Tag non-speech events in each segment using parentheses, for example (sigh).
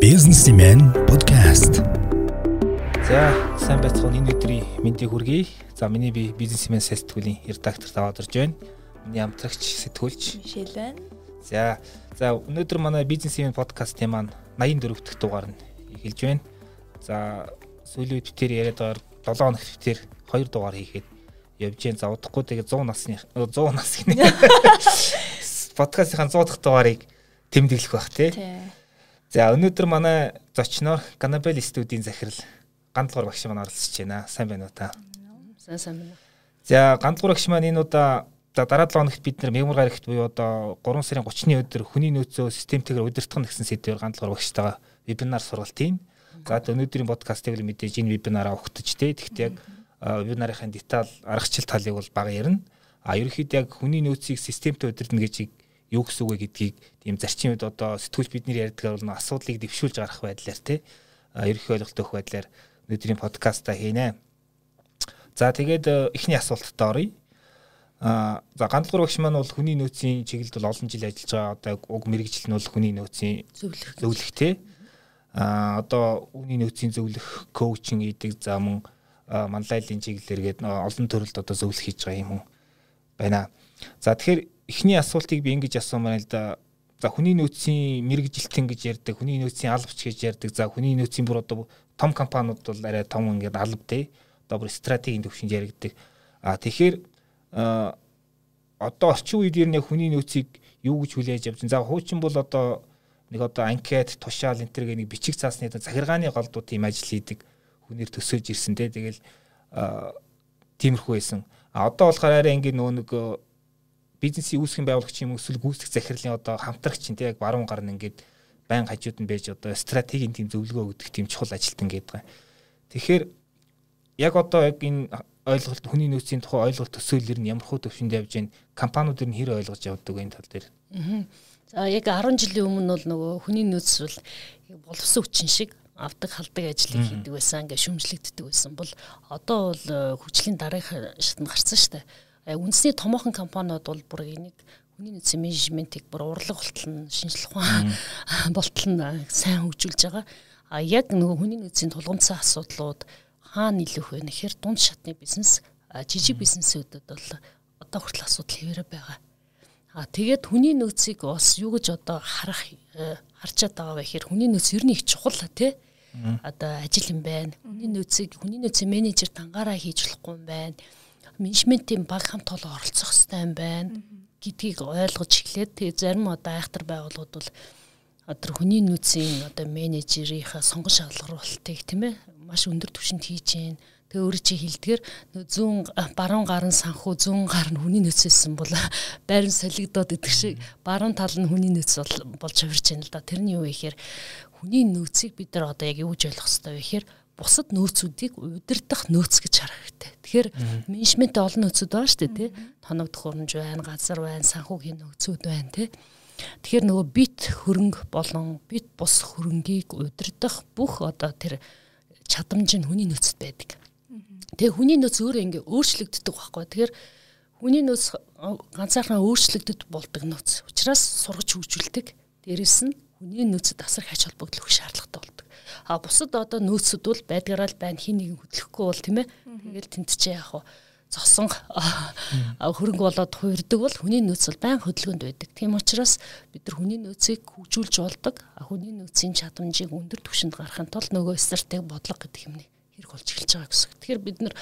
Businessman podcast. За сайн байцгаана энэ өдрийн мэндийг хүргэе. За миний би бизнесмен сэтгүүлийн редактор таваад орж байна. Миний амтрагч сэтгүүлч Мишель байна. За за өнөөдөр манай бизнесмен подкастын маань 84 дахь дугаар нь эхэлж байна. За сүүлийн үед битэр яриад байгаа 7 хоногт битэр 2 дугаар хийгээд явж जैन. За удахгүй тэгээ 100 насны 100 насны (laughs) (laughs) подкастын 100 дахь дугаарыг тэмдэглэх бах тий. За өнөөдөр манай зочноор Ganabel студийн захирал Гандлуур багш маань оролцож байна. Сайн байна уу та? Сайн сайн байна. За Гандлуур багш маань энэ удаа за дараа 7 хоногт бид нэр мягмар гарагт буюу одоо 3 сарын 30-ны өдөр хүний нөөцөө системтэйгээр удирдах гэсэн сэдвээр Гандлуур багштайгаа вебинар сургалт хийн. За өнөөдрийн подкастыг л мэдээж энэ вебинараа өгтөж тэ. Тэгэхдээ яг вебинарын деталь аргачлал талыг бол бага ярина. А ерөнхийдөө яг хүний нөөцийг системтэй удирдах гэж юу гэсэн үг вэ гэдгийг тийм зарчим үед одоо сэтгүүлч бидний ярьдаг бол асуудлыг дэвшүүлж гарах байдлаар тий ерөнхий ойлголт өгөх байдлаар өнөөдрийн подкастаа хийнэ. За тэгээд эхний асуултад оръё. А за гандлуур багш маань бол хүний нөөцийн чиглэлд бол олон жил ажиллаж байгаа одоо уг мэрэгжил нь бол хүний нөөцийн Зөвлөх. зөвлөх тий. А одоо хүний нөөцийн зөвлөх коучинг хийдэг за мөн манлайлалын чиглэлээр гээд олон төрөлд одоо зөвлөх хийж байгаа юм уу байна. За тэгэхээр эхний асуултыг би ингэж асуумаар л да. За хүний нөөцийн мэрэгжилтэн гэж ярьдаг, хүний нөөцийн албач гэж ярьдаг. За хүний нөөцийн бүр одоо том компаниуд бол арай том ингээд алба те. Одоо бүр стратегийн төвшөнд яригддаг. А тэгэхээр одоо орчин үед ер нь хүний нөөцийг юу гэж хүлээж авч байна. За хуучин бол одоо нэг одоо анкет, тушаал энэ төр нэг бичиг цаасны захиргааны голдуу тийм ажил хийдэг хүнээр төсөөж ирсэн те. Тэгэл тиймэрхүү байсан. А одоо болохоор арай ингээд нөө нэг бизнесийн үүсгэн байгуулагч юм эсвэл гүйцэтгэх захирлын одоо хамтрагч чинь тийм яг баруун гар нь ингээд байн хажууд нь байж одоо стратегийн тийм зөвлөгөө өгдөг тийм чухал ажилтан гэдэг. Тэгэхээр яг одоо яг энэ ойлголт хүний нөөцийн тухай ойлголт төсөөлөл нь ямар хөө төвшөнд явж байна компаниуд нь хэр ойлгож явдаг энэ тал дээр. За яг 10 жилийн өмнө бол нөгөө хүний нөөц бол боловсон хүчин шиг авдаг халдаг ажлыг хийдэг байсан ингээ шүмжлэгддэг байсан бол одоо бол хүчлийн дараах шатнд гарсан шүү дээ. Үндэсний томоохон компаниуд бол бүр энийг хүний нөөцийн менежментийг бүр урлаг болтол нь шинжлэх ухаан болтол нь сайн хөгжүүлж байгаа. А яг нөгөө хүний нөөцийн тулгымцсан асуудлууд хаана илүүх вэ нэхэр дунд шатны бизнес жижиг бизнесүүдэд бол одоо хүртэл асуудал хэвээрээ байгаа. А тэгээд хүний нөөцийг бас юу гэж одоо харах харчаад байгаа вэ гэхээр хүний нөөц ер нь их чухал тий одоо ажил юм байна. Хүний нөөцийг хүний нөөцийн менежер тангаараа хийж болохгүй юм байна. Менежментийн баг хамт олон оролцох хэрэгтэй юм байна гэдгийг ойлгож эхлээд тэгээ зарим одоо айхтар байгууллагууд бол одоо хүний нөөцийн одоо менежерийнхаа сонгон шалгаруулалтыг тийм ээ маш өндөр түвшинд хийж гин Тэгээ өөрөө чи хилдгэр зүүн баруун гар нь санхүү зүүн гар нь хүний нөөцөөсөн бол (laughs) байран солигдоод идэх шиг баруун тал нь хүний нөөц бол болж хувирч байна л да. Тэрний юу вэ гэхээр хүний нөөцийг бид нар одоо яг юу гэж ойлгох гэхээр бусад нөөцүүдийг удирдах нөөц гэж харах хэрэгтэй. Тэгэхээр менежменттэй олон нөөцүүд байна шүү дээ тий. Тоног төхөөрөмж байна, газар байна, санхүүгийн нөөцүүд байна тий. Тэгэхээр нөгөө бит хөрөнгө болон бит бус хөрөнгийг удирдах бүх одоо тэр чадамж нь хүний нөөцөд байдаг. Тэгээ хүний нөөц өөрөө ингээ өөрчлөгддөг байхгүй. Тэгэхээр хүний нөөц ганцаархан өөрчлөгдөд болдог нөөц. Учираас сургаж хөгжүүлдэг. Дээрэс нь хүний нөөцөд асар их ач холбогдол өгөх шаардлагатай. А бусад одоо нөөцүүд бол байдгаараа л байна хин нэг хөдлөхгүй бол тийм ээ. Тэгэл тэнтчээ яах вэ? зосон хөрөнгө болоод хуурдаг бол хүний нөөц бол байн хөдөлгөөнд байдаг. Тийм учраас бид нар хүний нөөцийг хөгжүүлж болдог. Хүний нөөцийн чадамжийг өндөр түвшинд гаргахын тулд нөгөө стратеги бодлого гэдэг юмний хэрэг болж эхэлж байгаа гэсэн. Тэгэхээр бид нар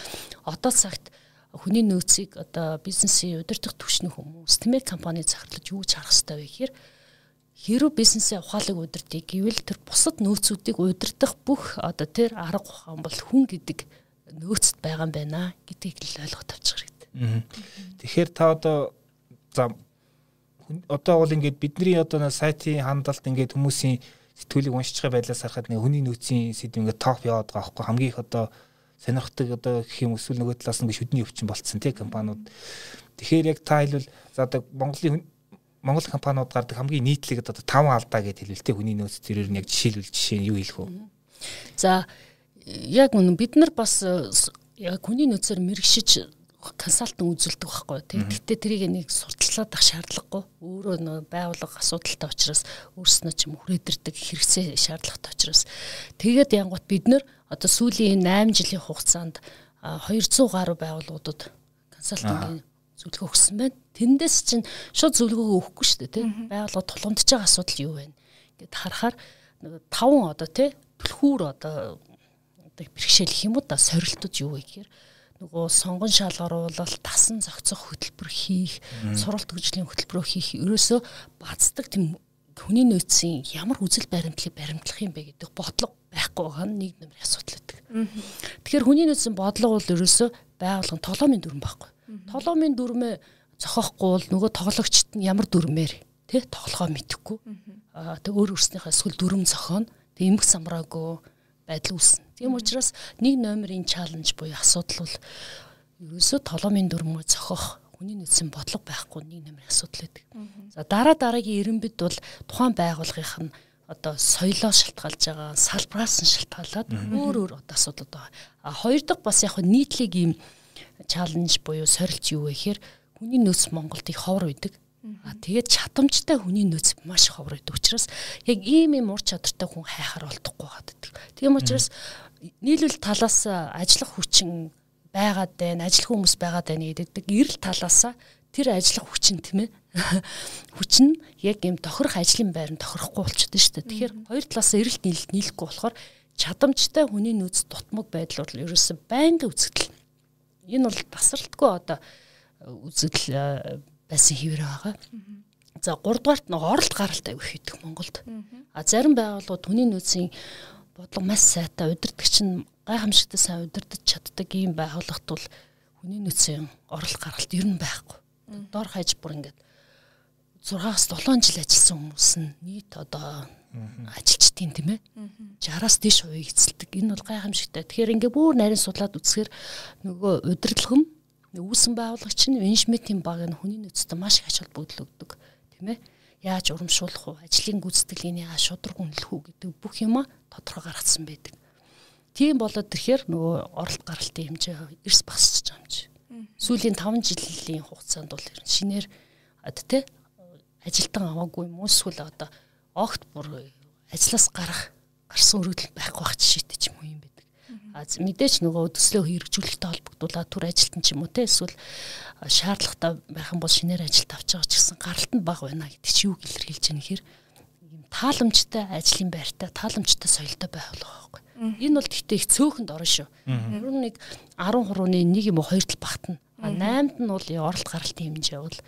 одоо цагт хүний нөөцийг одоо бизнесийн удирдах түвшний хүмүүс тийм ээ компани захирлаж юу ч харах хэрэгтэй вэ гэхээр хэрүү бизнесийн ухаалаг удирдыг гэвэл тэр бусад нөөцүүдийг удирдах бүх одоо тэр арга ухаан бол хүн гэдэг нөөцөд байгаа юм байна гэдгийг л ойлгох тавьчих хэрэгтэй. Тэгэхээр та одоо за одоо бол ингээд бидний одоо сайтын хандлалт ингээд хүмүүсийн сэтгүүлийг уншиж байгаа байдлаас харахад нэг хүний нөөцийн сэдв ингээд топ яваад байгаа байхгүй хамгийн их одоо сонирхдаг одоо гэх юм эсвэл нөгөө талаас нь шүдний өвчин болцсон тий компаниуд. Тэгэхээр яг та хэлбэл за одоо Монголын Монгол компаниуд гардаг хамгийн нийтлэг одоо 5 алдаа гэж хэлвэл тий хүний нөөц зэрээр нь яг жишээлбэл жишээ нь юу хэлэх вэ? За яг үнэн бид нар бас яг хүний нөөцөөр мэрэгшиж консалтинг үзүүлдэг байхгүй тийм. Гэтэ тэрийг нэг сурталчилаад ах шаардлагагүй. Өөрөө нэг байгууллага асуудалтай учраас өөрснөө ч юм хүрээдэрдэг хэрэгцээ шаардлагатай учраас тэгээд янгот бид нэр одоо сүүлийн 8 жилийн хугацаанд 200 гаруй байгууллагуудад консалтингийн зөвлөгөө өгсөн байна. Тэндээс чинь шууд зөвлөгөөгөө өгөхгүй шүү дээ тийм. Байгууллага тулгамдж байгаа асуудал юу вэ? Гэт харахаар таван одоо тийм түлхүүр одоо одоо бэрхшээл гэх юм уу да сорилтууд юу вэ гэхээр нөгөө сонгон шал оруулалт, тасан зохицох хөтөлбөр хийх, суралт хөгжлийн хөтөлбөрөө хийх ерөөсөө бацдаг тийм хүний нөөцийн ямар үзэл баримтлалыг баримтлах юм бэ гэдэг бодлого байхгүй байгаа нь нэг нэмэр асуудал байдаг. Тэгэхээр хүний нөөцийн бодлого бол ерөөсөө байгуулгын тоглоомын дүрм байхгүй. Тоглоомын дүрмээ зохиохгүй бол нөгөө тоглогчд нь ямар дүрмээр тий тоглохоо мэдэхгүй. Аа тэг өөр өөрснийхээ эсвэл дүрм зохионо. Тэг эмх самраагүй байдал үүснэ. Тийм учраас нэг номерын чаленж буюу асуудал бол ерөөсөө толомын дүрмөө зохиох хүний нөөцийн бодлого байхгүй нэг нэмэр асуудал байдаг. За дараа дараагийн эренбид бол тухайн байгууллагынх нь одоо соёлоо шалтгаалж байгаа салбараас нь шалтгаалаад өөр өөр одоо асуудал байгаа. А хоёр дахь бас яг нийтлэг ийм чаленж буюу сорилт юу вэ гэхээр хүний нөөц Монголд их ховор үйдэг. А тэгээд чадамжтай хүний нөөц маш ховор үйдэг учраас яг ийм юм ур чадвартай хүн хайхаар болдохгүй байдаг. Тийм учраас нийлүүл талаас ажиллах хүчин байгаад байна, ажиллах хүмүүс байгаад байна гэдэг эрэл талаас тэр ажиллах хүчин тийм ээ. (laughs) Хүчин яг юм тохирох ажлын байр нь тохирохгүй болчихдоо шүү дээ. Тэгэхээр хоёр талаас эрэлт нийлэхгүй болохоор чадамжтай хүний нөөц дутмаг байдал бол ерөөсөн байнгын үзэгдэл. Энэ бол тасралтгүй одоо үзэгдэл байсан хэвээр байгаа. За 3 дугаарт нэг оролт гаралт аяг хийдэг Монголд. А зарим байгууллагууд хүний нөөцийн бодлого маш сайтай удирдагч нь гайхамшигтай сайн удирдах чаддаг ийм байгууллагт бол хүний нөөцийн оролт гаралт ер нь байхгүй. Дор хаяж бүр ингээд 6-аас 7 жил ажилласан хүмүүс нь нийт одоо ажилчдын тийм ээ 60-аас дээш хувийг эзэлдэг. Энэ бол гайхамшигтай. Тэгэхээр ингээд бүр нарийн судлаад үзэхээр нөгөө удирдлагын үүсэн байгуулагч нь менежментийн баг нь хүний нөөцтэй маш их ач холбогдол өгдөг. Тийм ээ яаж урамшуулах уу, ажлын гүйцэтгэлийг яаж шудраг үнэлэх үү гэдэг бүх юма тодорхой гаргацсан байдаг. Тийм болоод тэрхээр нөгөө оролт гаралтын хэмжээ эрс багасч байгаа юм чи. Сүүлийн 5 жилийн хугацаанд бол шинээр тэ ажилтан аваагүй юм эсвэл одоо огт бүр ажлаас гарах гарсан өргөдөл байхгүй байх жишээтэй ч юм уу юм бэ А мэдээч нөгөө төслөө хэрэгжүүлэхтэй холбогдуулаад түр ажилтан ч юм уу те эсвэл шаардлагатай байх юм бол шинээр ажилд авч байгаа ч гэсэн гаралтанд баг байна гэдэг чи юу илэрхийлж байгаа нөхөр юм тааламжтай ажлын байртай тааламжтай соёлтой байвал байхгүй. Энэ бол гэхдээ их цөөхөнд орно шүү. Ер нь нэг 13-ны 1 юм уу 2 тал багтана. А 8-д нь бол оролт гаралтын хэмжээ бол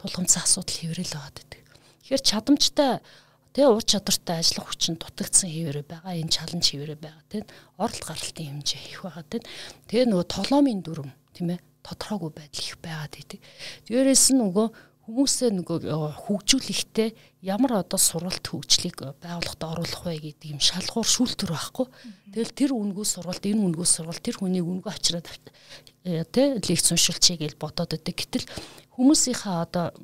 тулгымцсан асуудал хэврэл байгаад байдаг. Тэгэхээр чадамжтай Тэгээ ур чадвартай ажиллах хүчин дутагдсан хэвээрээ байгаа. Энэ чаленж хэвээрээ байгаа тийм. Оролт гаралтын хэмжээ их байгаа тийм. Тэгээ нөгөө толомын дүрм тийм ээ тодорхойгүй байдал их байгаад идэг. Дээрээс нь нөгөө хүмүүсээ нөгөө хөгжүүлэхдээ ямар одоо сурвалт хөгжлийг байгууллагад оруулах вэ гэдэг юм шалгуур шүүлтүр байхгүй. Тэгэл тэр үнгүү сурвалт энэ үнгүү сурвалт тэр хүний үнгүү авчираад э, тэ лекц уншилчээ гэж бодоод өгдөг. Гэтэл хүмүүсийнхаа одоо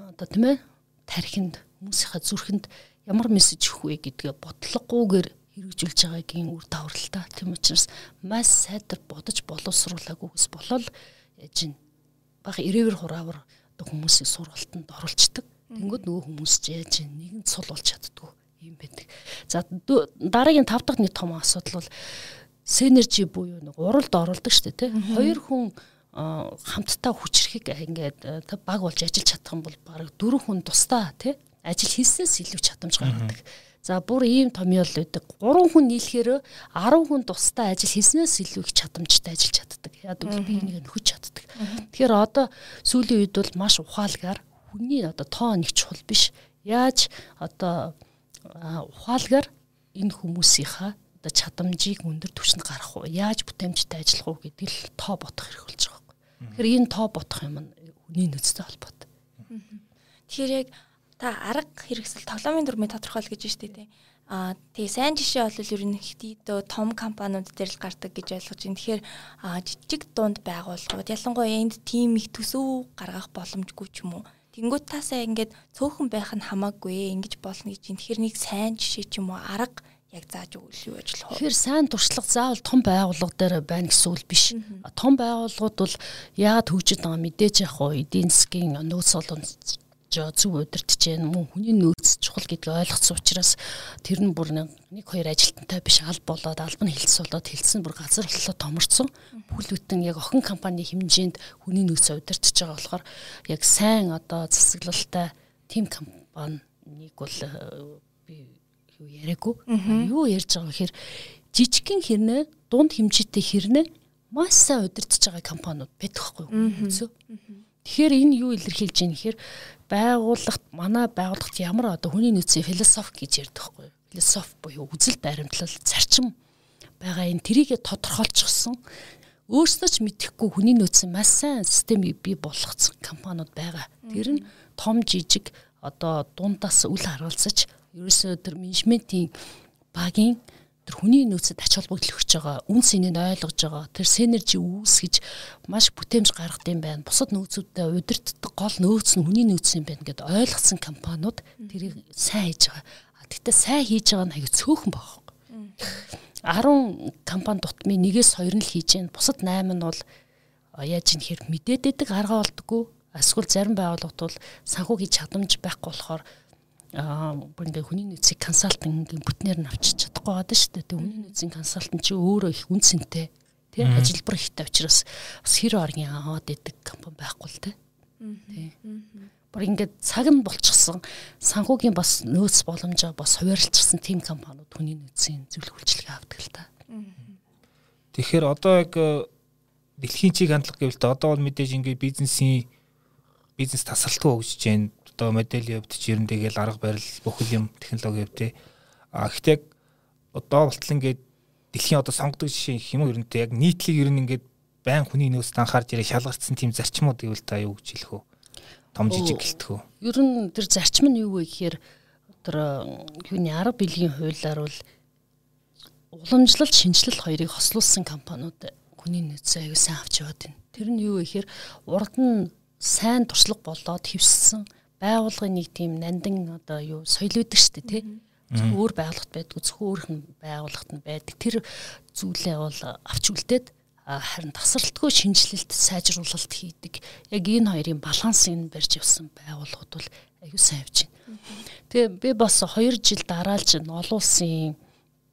одоо тийм ээ тархинд хүмүүсийнхаа зүрхэнд ямар мессеж өгөх вэ гэдгээ бодлогогүйгээр хэрэгжүүлж байгаагийн үр дагавар л та. Тийм учраас маш сайдар бодож боловсруулаагүйгээс болол яж ин баг ирээвэр хураавар хүмүүсийн сургалтанд оруулцдаг. Тэнгүүд нөгөө хүмүүс ч яаж нэгэн цул болж чаддгүй юм байдаг. За дараагийн тав дахь нэг том асуудал бол синержи буюу нэг уралд оруулдаг шүү дээ тий. Хоёр хүн хамтдаа хүчрэхийг ингээд баг болж ажиллаж чадах юм бол баг дөрвөн хүн тусдаа тий ажил хийснээс илүү чадамж гаргадаг. За бүр ийм томьёол байдаг. 3 хүн нийлэхээр 10 хүн тусдаа ажил хийснээс илүү их чадамжтай ажиллаж чаддаг. Яг үгүй би энийг нөхөж чаддаг. Тэгэхээр одоо сүүлийн үед бол маш ухаалгаар хүний одоо тоо нэг чухал биш. Яаж одоо ухаалгаар энэ хүмүүсийнхаа одоо чадамжийг өндөр түвшинд гаргах уу? Яаж бүтээмжтэй ажиллах уу гэдэг л тоо бодох хэрэг болж байгаа юм. Тэгэхээр энэ тоо бодох юм нь хүний нөөцтэй холбоотой. Тэгэхээр яг та арга хэрэгсэл тоглоомын дүрмээ тодорхойл гэж штэ тий. Аа тий сайн жишээ бол ерөнхийдөө том компаниуд дээр л гардаг гэж ойлгож байна. Тэгэхээр жижиг дунд байгууллагууд ялангуяа энд тим их төсөв гаргах боломжгүй ч юм уу. Тэнгүүт таасаа ингээд цөөхөн байх нь хамаагүй ингэж болно гэж байна. Тэгэхээр нэг сайн жишээ ч юм уу арга яг зааж өгвөл юу ажиллах вэ? Тэгэхээр сайн туршлага заавал том байгууллага дээр байна гэсэн үг биш. Том байгууллагууд бол яагаад хөгжиж байгаа мэдээж яг хоо эдийн засгийн нөөц боломж зөв удирдах чинь мөн хүний нөөц чухал гэдгийг ойлгоцсон учраас тэр нь бүр нэг хоёр ажилтнтай биш аль болоод албан хэлц болоод хэлсэн бүр газар боллоо томорцсон. Бүхэл бүтэн яг охин компани хэмжээнд хүний нөөц удирдах байгаа болохоор яг сайн одоо засаглалтай тим компаниг бол э, би юу яриаггүй. Юу ярьж байгаа гэхээр жижигхэн хэрнээ дунд хэмжээтэй хэрнээ маш сайн удирдах байгаа компаниуд байдаг хгүй юу? Тэгэхээр энэ юу илэрхийлж байна гэхээр байгууллагт манай байгууллагт ямар одоо хүний нөөцийн философи гэж ярьдаг хгүй? Философи буюу үзэл баримтлал зарчим байгаа энэ трийг тодорхойлчихсон өөрсдөө ч мэдэхгүй хүний нөөцийн маш сайн системийг бий болгоцсон компаниуд байгаа. Тэр нь том жижиг одоо дундаас үл харуулсаж ерөөсөө тэр менежментийн багийн тэр хүний нөөцөд ач холбогдол өгч байгаа, үн цэнийг ойлгож байгаа, тэр синержи үүсгэж маш бүтээмж гаргад юм байна. Бусад нөөцүүдэд удирддаг гол нөөц нь хүний нөөц юм байна гэдээ ойлгосон компаниуд тэрийг сайн хийж байгаа. Гэхдээ сайн хийж байгаа нь аягүй цөөхөн байгаа. 10 компани дутмын нэгээс хоёр нь л хийж гэн. Бусад 8 нь бол яаж юм хэр мэдээд байдаг арга болдгоо. Эсвэл зарим байгууллагууд бол санхүүгийн чадамж байхгүй болохоор аа ингээ хүний нөөцийн консалтингийн бүтнээр нь авчиж чадахгүй байгаа шүү дээ. Тэг хүний нөөцийн консалтант чи өөрөө их үнцэнтэй тий ажилбар ихтэй учраас бас хэр оргийн аваад идэг компани байхгүй л тий. Тий. Бүр ингээд цаг нь болчихсон санхүүгийн бас нөөц боломжоо бас хуваарлцсан тим компаниуд хүний нөөцийн зөвлөх үйлчилгээ авдаг л та. Тэгэхээр одоо яг э, дэлхийн чиг хандлага гэвэл одоо бол мэдээж ингээд бизнесийн бизнес тасралтгүй хөгжиж байна одоо модельийн хувьд ч ер нь тэгэл арга барил бүхэл юм технологи хувьд а гэхдээ одоо болтол ингээд дэлхийн одоо сонгодог жишээ юм уу ерөнтэй яг нийтлэг ер нь ингээд байн хүний нөөцд анхаарч ирэх шалгартсан тийм зарчмууд гэвэл та юу гэж хэлэх вэ? Том жижиг гэлтгүү. Ер нь тэр зарчим нь юу вэ гэхээр тэр юуны арга биелийн хуулиар бол уламжлалт шинжилэл хоёрыг хослуулсан компаниуд хүний нөөцөө аягүй сайн авч яваад байна. Тэр нь юу вэ гэхээр урд нь сайн туршлага болоод хөвссөн байгуулгын нэг тийм нандин одоо юу соёл үүдэг шүү дээ тий. Зөвхөн өөр байгууллагт байдгүй зөвхөн өөрхөн байгууллагт нь байдаг. Тэр зүйлээ бол авч үлдээд харин тасралтгүй шинжилэлт сайжруулалт хийдэг. Яг энэ хоёрын балансыг нь барьж явсан байгууллагууд бол аюу сайн явж байна. Тэгээ би бас 2 жил дараалж олон улсын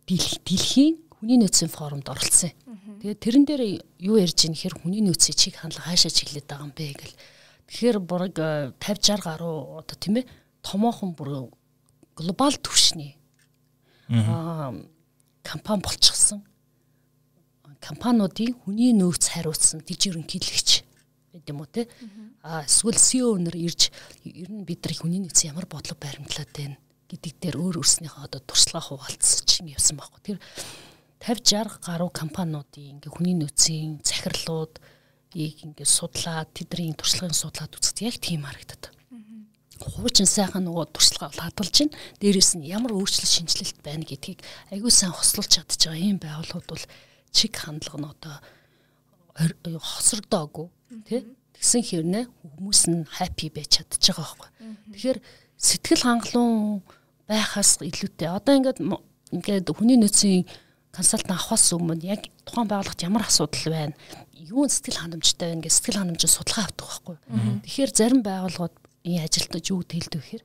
дэлхийн хүний нөөцийн форумд оролцсон. Тэгээ тэрэн дээр юу ярьж ийн хэр хүний нөөцийн чиг хандлага хаашаа чиглээд байгаа юм бэ гэл Тэгэхээр бураг 50 60 гаруй одоо тийм ээ томоохон бүр глобал түвшний аа компани болчихсон. Компаниудын хүний нөөц хариуцсан дижиг ерөнхийлөгч байд юм уу те. Аа эсвэл CEO өнөр ирж ер нь бид нар хүний нөөц ямар бодлого баримтлаад байна гэдэг дээр өөр өөрснийхөө одоо туршлага хуваалцаж явсан байхгүй. Тэр 50 60 гаруй компаниудын ингээ хүний нөөцийн захирлууд ийг ингээд судлаад тэдний туршлагын судлаад үзэхэд яг тийм харагдаад. Хуучин сайхан нөгөө туршлага хадгалж байна. Дээрээс нь ямар өөрчлөлт шинжилэлт байна гэдгийг аягүй сайн хослуулж чадчих байгаа юм байгууллагууд бол чиг хандлага нь одоо хосрдоогүй тий Тэгсэн хэрнээ хүмүүс нь хаппи байж чадчих байгаа байхгүй. Тэгэхээр сэтгэл хангалуун байхаас илүүтэй одоо ингээд ингээд хүний нөөцийн консалтант авахаас өмнө яг тухайн байгууллагт ямар асуудал байна юу сэтгэл ханамжтай байна гэж сэтгэл ханамжийн судалгаа авдаг байхгүй. Тэгэхээр зарим байгууллагууд энэ ажилтнууд юу хэлдэг вэхээр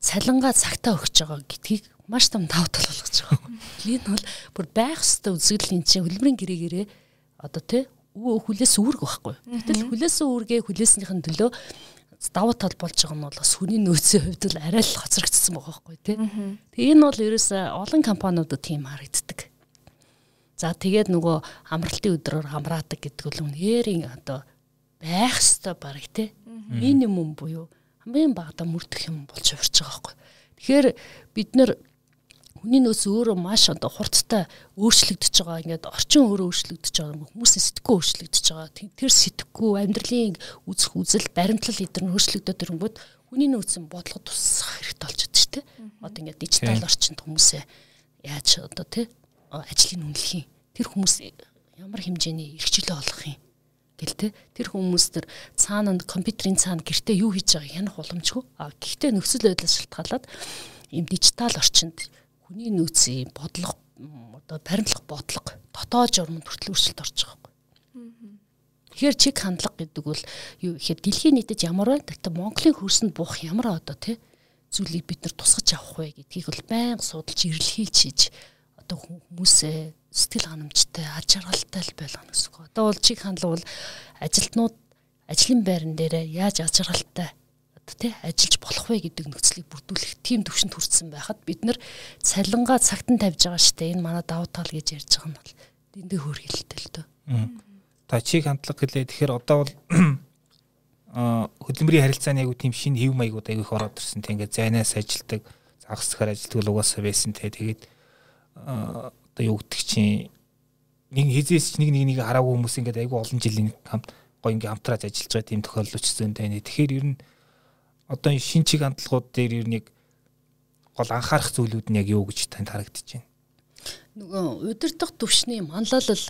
цалингаа цагтаа өгч байгаа гэдгийг маш том давуу тал болгож байгаа. Энэ бол бүр байх ёстой үзэгдэл энэ чинь хөлбөрийн гэрээгээрээ одоо тий хүлээс үүрэг байхгүй. Гэтэл хүлээс үүргээ хүлээснийхэн төлөө давуу тал болж байгаа нь бол бас хүний нөөцийн хувьд л арай л хоцрогдсон байгаа байхгүй тий. Тэгээ энэ бол ерөөсөө олон компаниудад тийм харагддаг. За тэгээд нөгөө амралтын өдрөөр амраадаг гэдэг бол үнээрийн одоо байх ёстой бараг те минимум буюу хамгийн багадаа мөрдөх юм болж хувирч байгаа байхгүй. Тэгэхээр бид нэр хүний нөөц өөрөө маш одоо хурдтай өөрчлөгдөж байгаа. Ингээд орчин өөрөө өөрчлөгдөж байгаа. Хүмүүсийн сэтгэхүй өөрчлөгдөж байгаа. Тэр сэтгэхүй амьдралын үзэх үзэл, баримтлал эдгээр нь өөрчлөгдөд ирэнгүүт хүний нөөцийн бодлого тусах хэрэгтэй болж байна шүү дээ. Одоо ингээд дижитал орчинд хүмүүсээ яаж одоо тий ажлыг үнэлэх юм. Тэр хүмүүс ямар хэмжээний эрхчлөө олох юм гэл те тэр хүмүүс төр цаана компьютерийн цаана гэртээ юу хийж байгааг янах боломжгүй а гэхдээ нөхцөл байдлаас шалтгаалаад ийм дижитал орчинд хүний нөөцийн бодлого одоо баримтлах бодлого дотоод журманд хүртэл өөрчлөлт орж байгаа байхгүй. Тэгэхээр чиг хандлага гэдэг бол юу гэхээр дэлхийн нийтэд ямар байна? Тэгтээ Монголын хөрсөнд буух ямар одоо тий зүйлийг бид нар тусгаж авах вэ гэдгийг бол байнга судалж ирэлхийлж хийж одоо хүмүүсээ сэтгэл ханамжтай аж аргалтай л байлгана гэсэн үг. Одоо бол чиг хандлага бол ажилтнууд ажлын байран дээр яаж аж аргалтай тий ажиллаж болох вэ гэдэг нөхцөлийг бүрдүүлэх тийм төвшөнд хүрсэн байхад бид нар цалингаа цагт нь тавьж байгаа штэ энэ манай давуу тал гэж ярьж байгаа нь бол дэндээ хөргөлтэй л дөө. Та чиг хандлага гэлээ тэгэхээр одоо бол (clears throat) хөдөлмөрийн харилцааны айгу тийм шинэ хэв маягууд айгу их ороод ирсэн. Тэг ингээд зайнаас ажилдаг, загас захаар ажилдаг л угаасаа байсан те. Тэгээд одоо юу гэдэг чинь нэг хизээс ч нэг нэг нэг хараагүй хүмүүс ингээд айгу олон жилийн хамт гоо ингээд хамтрааж ажиллаж байгаа тийм тохиолдол өчсөн тань. Тэгэхээр ер нь одоо шин чиг хандлагууд дээр ер нь гол анхаарах зүйлүүд нь яг юу гэж танд харагдаж байна? Нөгөө удирдах төвшний манлайлал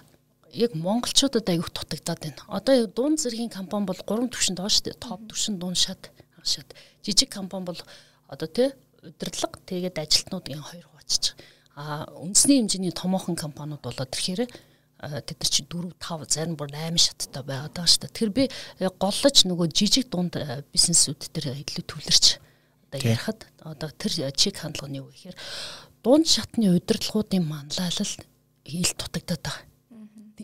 яг монголчуудад аявих дутагдаад байна. Одоо дунд зэргийн компани бол 3 түвшинд байгаа шүү дээ. Топ түвшин дунд шат, шат. Жижиг компани бол одоо тий удирдлага тэгээд ажилтнуудын хоёр хуваачиж байгаа. А үндэсний хэмжээний томоохон компаниуд болоод ирэхээр тэд нар чи 4 5 зарим бүр 8 шаттай байгаад байгаа шүү дээ. Тэр би голлож нөгөө жижиг дунд бизнесүүд төр илүү төвлөрч одоо ярихад одоо тэр чиг хандлагын юу гэхээр дунд шатны удирдлагуудын манлайлал ил дутагдаад байгаа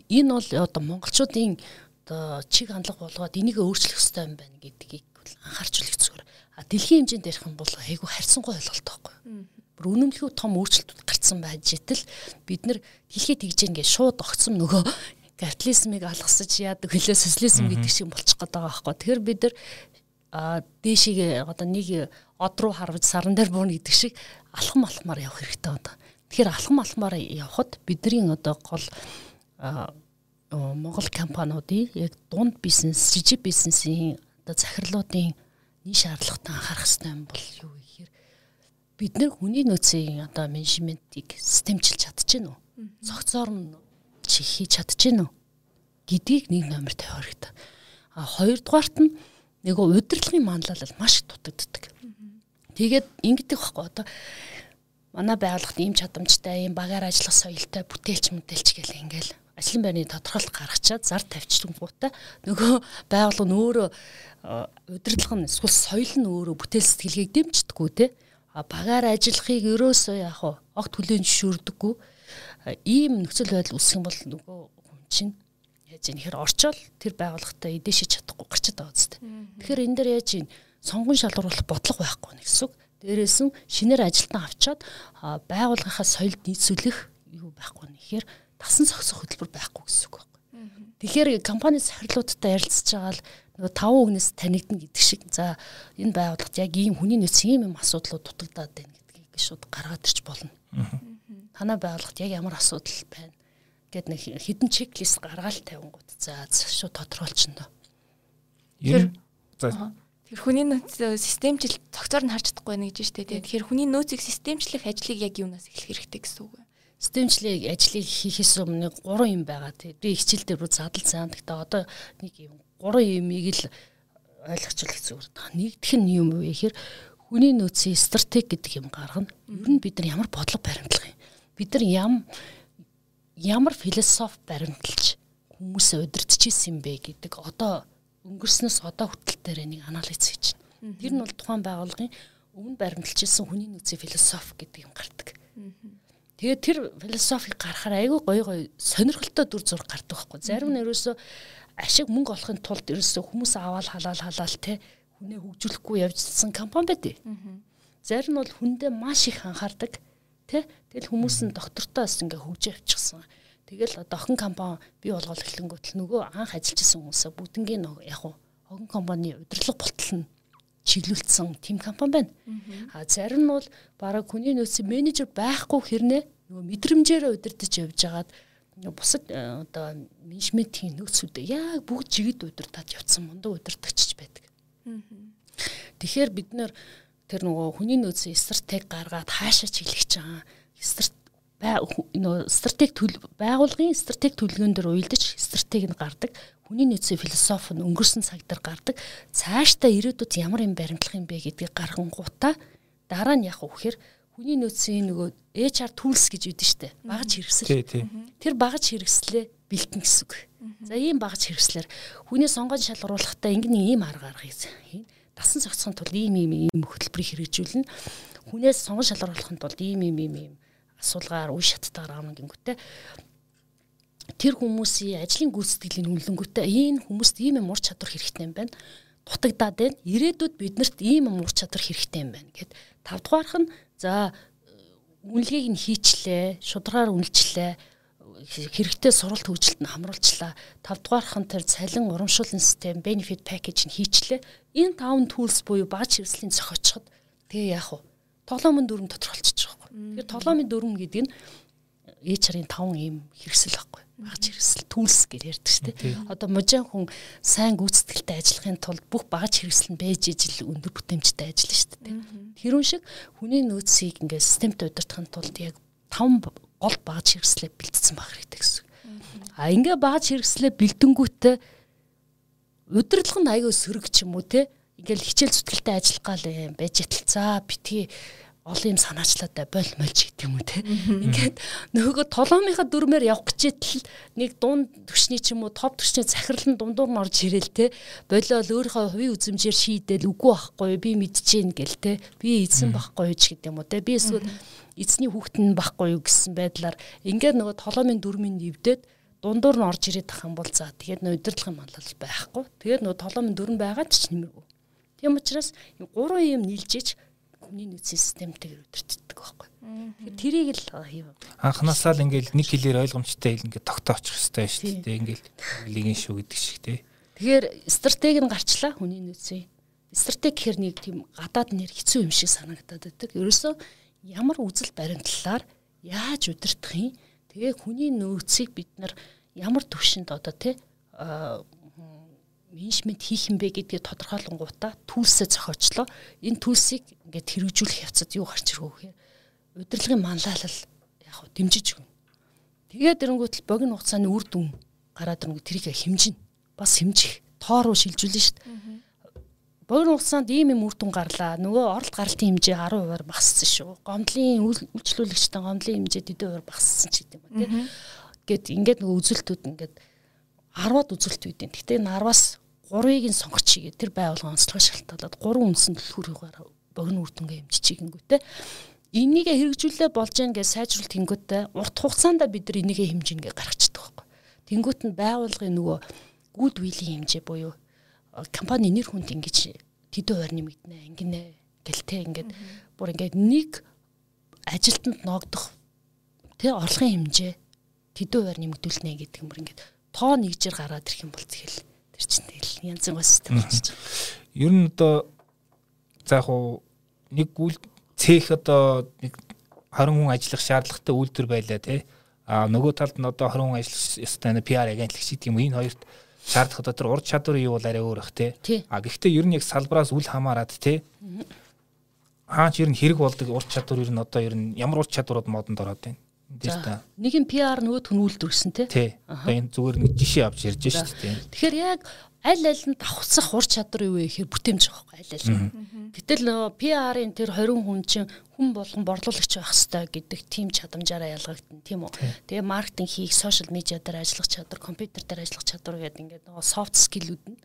энэ бол одоо монголчуудын одоо чиг хандлага болгоод энийг өөрчлөх хэрэгтэй юм байна гэдгийг анхаарч үлэх зүгээр. А дэлхийн хэмжээнд ярих юм бол айгүй харьцангуй ойлголт байхгүй. Бүр үнэмлэхүү том өөрчлөлтүүд гарцсан байж итэл бид нар дэлхийд тэгж ингээд шууд огцом нөгөө капитализмыг алгасаж яадаг хөлөө социализм гэдэг шиг болчих гээд байгаа байхгүй. Тэгэхээр бид нар а дээшигээ одоо нэг од руу харваж саран дээр буурна гэдэг шиг алхам алхмаар явах хэрэгтэй байна. Тэгэхээр алхам алхмаар явхад бидний одоо гол Монгол компаниудын яг дунд бизнес, жижиг бизнесийн одоо захирлуудын нийт шаардлагатай анхаарах хэрэгтэй юм бол юу гэхээр бид нэр хүний нөөцийн одоо менежментийг системчилж чадчихэв үү? Цогцоор нь хийж чадчихэв үү? гэдгийг нэг номер тавих хэрэгтэй. А хоёрдугаарт нь нэг удирдлагын манлайлал маш дутагддаг. Тэгээд ингэдэг байхгүй одоо манай байгууллагт ийм чадамжтай, ийм багаар ажиллах соёлтой бүтээлч мөдэлч гэл ингээл ажлын байрны тодорхойлолт гаргачаад зар тавьчихсангуудаа нөгөө байгууллага нь өөрөө удирдлага нь эсвэл соёл нь өөрөө бүтээл сэтгэлгээг дэмждэггүй те а багаар ажиллахыг ерөөсөө яг огт хүлээн зөвшөөрдөггүй ийм нөхцөл байдал үүсэх юм бол нөгөө хүн чинь яаж юм хэр орчоол тэр байгууллагатай эдээшиж чадахгүй гарчаад байгаа зү. Тэгэхээр энэ дээр яаж юм сонгон шалгаруулах бодлого байхгүй гэсэн үг. Дээрээс нь шинээр ажилтан авчаад байгууллагынхаа соёлд нийцүүлэх юу байхгүй нэхэр тасан зогсох хөтөлбөр байхгүй гэсэн үг байхгүй. Тэгэхээр компани захирлуудтай ярилцж байгаа л нөгөө таван үгнээс танигдна гэдэг шиг за энэ байгууллагт яг ийм хүний нөөц ийм юм асуудлууд дутагдаад байна гэдгийг шууд гаргаад ирч болно. Танай байгууллагт яг ямар асуудал байна гэд нэг хідэн чеклист гаргаал тавингууд за шууд тодорхойлчихно доо. Тэр за Тэр хүний нөөц системжил цогцоор нь харж чадахгүй байна гэж штэ. Тэгэхээр хүний нөөцийг системчлэх ажлыг яг юунаас эхлэх хэрэгтэй гэсэн үг вэ? системчлэг ажлыг хийхээс өмнө гурван юм байгаа. Тэгээд би хичээл дээр рүү задал цаана. Гэхдээ одоо нэг юм гурван юмыг л ойлгочихвол зүгээр байна. Нэгдэх нь юм вэ гэхээр хүний нөөцийн стратеги гэдэг юм гаргана. Ер нь бид нар ямар бодлого баримтлах юм. Бид нар ям ямар философи баримталж хүмүүсээ удирдахжсэн юм бэ гэдэг одоо өнгөрснөөс одоо хүртэл дээр нэг анализ хийж байна. Тэр нь бол тухайн байгууллагын өмнө баримталжсэн хүний нөөцийн философи гэдэг юм гардаг. Тэгээд тэр философиг гарахаар айгүй гоё гоё сонирхолтой дүр зураг гардаг байхгүй. Зарим нь ерөөсөө ашиг мөнгө олохын тулд ерөөсөө хүмүүс аваад халаал халаал те хүнээ хөгжүүлэхгүй явжсан компани байдэ. Зарим нь бол хүндээ маш их анхаардаг те тэгэл хүмүүс нь доктортоос ингээ хөгжиж авчихсан. Тэгэл охин компани бий болгол эхлэнгүүт л нөгөө анх ажиллаж исэн хүмүүсээ бүгднгийн яг хогон компани удирдлага болтол нь чиглүүлсэн тим компани байна. А зарим нь бол бараг хүний нөөцийн менежер байхгүй хэрнээ нөгөө мэдрэмжээрээ удирдах явж байгаад бусад э, одоо менежментийн нөөцүүдээ яг бүгд жигд удирдах явцсан мундаг удирдахч байдаг. Тэгэхээр бид нэр тэр нөгөө хүний нөөцийн стратеги гаргаад хаашаа чиглэж байгаа нөгөө стратеги байгуулгын стратеги төлөвлөгөөн дээр уйлдаж стратеги нь гардаг хүний нөөцийн философи нь өнгөрсөн цаг дээр гардаг. Цаашдаа ирээдүйд ямар юм баримтлах юм бэ гэдгийг гаргангуудаа дараа нь яг үхээр хүний нөөцийн нөгөө HR tools гэж үүдэн штэ. Багаж хэрэгсэл. Тэр багаж хэрэгслээ бэлтэн гэсэн үг. За ийм багаж хэрэгслэр хүний сонгоод шалгаруулахдаа ингэн ийм арга арга хийн. Дасан зохицохын тулд ийм ийм ийм хөтөлбөрийг хэрэгжүүлнэ. Хүнээс сонгон шалгаруулахын тулд ийм ийм ийм ийм асуулгаар үе шаттайгаар аавна гингүүтээ тэр хүмүүсийн ажлын гүйцэтгэлийн үнэлэнгүүтээ энэ хүмүүст ийм юм ур чадвар хэрэгтэй юм байна. Дутагдаад байна. Ирээдүйд биднэрт ийм юм ур чадвар хэрэгтэй юм байна гэд тавдугаарх нь за үнэлгээг нь хийчлээ, шударгаар үнэлчлээ, хэрэгтэй суралт хөгжилт нь хамруулчлаа. Тавдугаарх нь тэр цалин урамшуулсан систем, benefit package нь хийчлээ. Энэ таван tools буюу багц хэрэгслийн зохиочход тэгээ яах вэ? Тоглоомын дүрм тодорхойлчих жоохоо. Тэгэхээр тоглоомын дүрм гэдэг нь HR-ийн таван ийм хэрэгсэл байхгүй багц хэрэгсэл tools гэж ярьдаг шүү дээ. Одоо можин хүн сайн гүйцэтгэлтэй ажиллахын тулд бүх багц хэрэгсэл нь байж ижил өндөр бүтээмжтэй ажиллана шүү дээ. Тэрүүн шиг хүний нөөцийг ингээд системтэй удирдахын тулд яг таван гол багц хэрэгслээ бэлдсэн баг хэрэгтэй гэсэн. А ингээ багц хэрэгслээ бэлдэнгүүтээ удирдлага нь аягүй сөрөг ч юм уу те. Ингээл хичээл зүтгэлтэй ажиллах гал юм байж ятал за битгий олон юм санаачлаатай боль мольж гэдэг юм уу те. Ингээд нөгөө толомынхаа дүрмээр явах гэж итэл нэг дунд төвшний ч юм уу топ төвшний захирал нь дундуур нь орж ирэл те. Болоо л өөрийнхөө хувийн үзмжээр шийдэл үгүй байхгүй би мэдчихээн гэл те. Би эзэн байхгүй ч гэдэг юм уу те. Би эсвэл эзний хүүхэд нь байхгүй юу гэсэн байдлаар ингээд нөгөө толомын дүрмийн нэвдээд дундуур нь орж ирээд тах юм бол за тэгээд нөө удирдлагын малал байхгүй. Тэгээд нөгөө толомын дүрм байгаад ч нэмэргүй. Тийм учраас гурван юм нийлжиж хүний нөөцийн системтэйгээр өдөртдөг байхгүй. Тэгэхээр тэрийг л хийв. Анханасаа л ингээл нэг хэлээр ойлгомжтой ингээд тогтоочих хэрэгтэй шүү дээ. Ингээл лигийн шүү гэдэг шиг тий. Тэгэхээр стратеги нь гарчлаа хүний нөөцийн. Стратеги гэхэр нэг тийм гадаад нэр хэцүү юм шиг санагдаад байдаг. Ерөөсөө ямар үзэл баримтлалаар яаж удирдах юм? Тэгээ хүний нөөцийг бид нар ямар төвшөнд одоо тий менежмент хийх юм бэ гэдгийг тодорхойлонгуудаа түлсээ зохиочлоо. Энэ түлсийг ингээд хэрэгжүүлэх явцад юу гарч ирэх вэ? Удирдлагын манлайлал яг хөө дэмжиж өгнө. Тэгээд эрэнгүүтэл богино хугацааны үр дүн гараад ирэнгүү тэрийг хэмжинэ. Бас хэмжих, тоор руу шилжүүлнэ шүү дээ. Богино хугацаанд ийм юм үр дүн гарлаа. Нөгөө оролт гаралтын хэмжээ 10%-аар багассан шүү. Гомдлын үйлчлүүлэгчтэй гомдлын хэмжээ 40%-аар багассан ч гэдэг юм тийм. Гэт ингээд нөгөө үзүүлэлтүүд ингээд 10-аад үзүүлэлт үүдэн. Гэтэ энэ 10-аас гурвыг нь сонгочихъя тэр байгууллагын онцлогоо шалтгаалаад гурван үндсэн төлхүүрээр богино үр дүнгээ хэмжчихэнгүүтээ энийг хэрэгжүүлээ болж гэн гэж сайжруулалт тэнгүүтээ урт хугацаанд бид нар энийг хэмжинэ гэж гаргачихдаг байхгүй. Тэнгүүт нь байгууллагын нөгөө гүд вилийн хэмжээ буюу компани нэр хүнд ингэж тэдэн хуваар нэмэгдэнэ ингэнэ гэлтэй ингээд бүр ингээд нэг ажилтнанд ногдох тэ орлогын хэмжээ тэдэн хуваар нэмэгдүүлнэ гэдэг юм бүр ингээд тоо нэгжээр гараад ирэх юм бол тэгэл Тэр чинь тэгэл янз бүрийн систем байгаа. Ер нь одоо за яг уу нэг үйл цех одоо нэг 20 хүн ажиллах шаардлагатай үйлдвэр байлаа тий. А нөгөө талд нь одоо 20 хүн ажиллах ёстой PR агентлаг гэдэг юм. Энэ хоёрт шаардах одоо тэр ур чадвар юу бол арай өөр бах тий. А гэхдээ ер нь яг салбараас үл хамааран тий. Хаач ер нь хэрэг болдог ур чадвар ер нь одоо ер нь ямар ур чадварууд модонд ороод байна. Тийм та. Нэг нь PR нөгөөх нь үйлдвэрсэн тий. Тий. Одоо энэ зүгээр нэг жишээ авч ярьж шүү дээ. Тэгэхээр яг аль аль нь давхцах ур чадвар юу вэ гэхээр бүтээмж байгаа байхгүй аль аль нь. Гэтэл нөгөө PR-ын тэр 20 хүн чинь хүн болгон борлуулагч байх хэвээр гэдэг тийм чадамжаараа ялгагдана тийм үү. Тэгээ маркетинг хийх, сошиал медиа дээр ажиллах чадвар, компьютер дээр ажиллах чадвар гэдэг ингээд нөгөө софт скиллүүд нь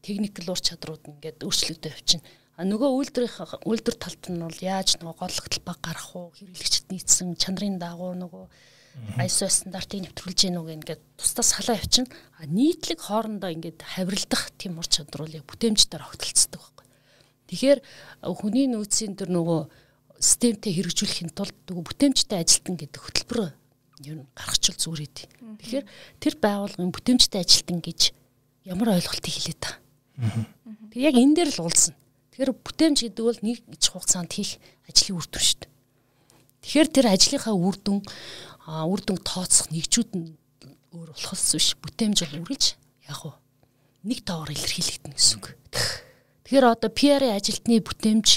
техникэл ур чадрууд ингээд өөрчлөгдөж явчихна. А нөгөө үйлдвэрийн үйлдвэр талд нь бол яаж нөгөө голлог талбай гарах уу, хэрэглэгчд нийцсэн чанарын дагуу нөгөө ISO стандартыг нэвтрүүлж гэнэ үг ингээд тусдаа салаа явчихна. А нийтлэг хоорондоо ингээд хавралдах тийм ур чадвар бол яг бүтээмжээр огтлцдаг байхгүй. Тэгэхээр хүний нөөцийн төр нөгөө системтэй хэрэгжүүлэхийн тулд нөгөө бүтээмжтэй ажилтан гэдэг хөтөлбөр юу гаргачихвал зүгээр идэв. Тэгэхээр тэр байгууллагын бүтээмжтэй ажилтан гэж ямар ойлголтыг хэлээд та. Тэг яг энэ дээр л уулзна. Тэгэхээр бүтээмж гэдэг бол нэг хугацаанд хийх ажлын үр дүн шүү дээ. Тэгэхээр тэр ажлынхаа үр дүн үр дүн тооцох нэгжүүд нь өөр болохос биш бүтээмж бол үргэлж яг уу нэг тоогоор илэрхийлэгдэнэ гэсэн үг. Тэгэхээр одоо PR-ийн ажилтны бүтээмж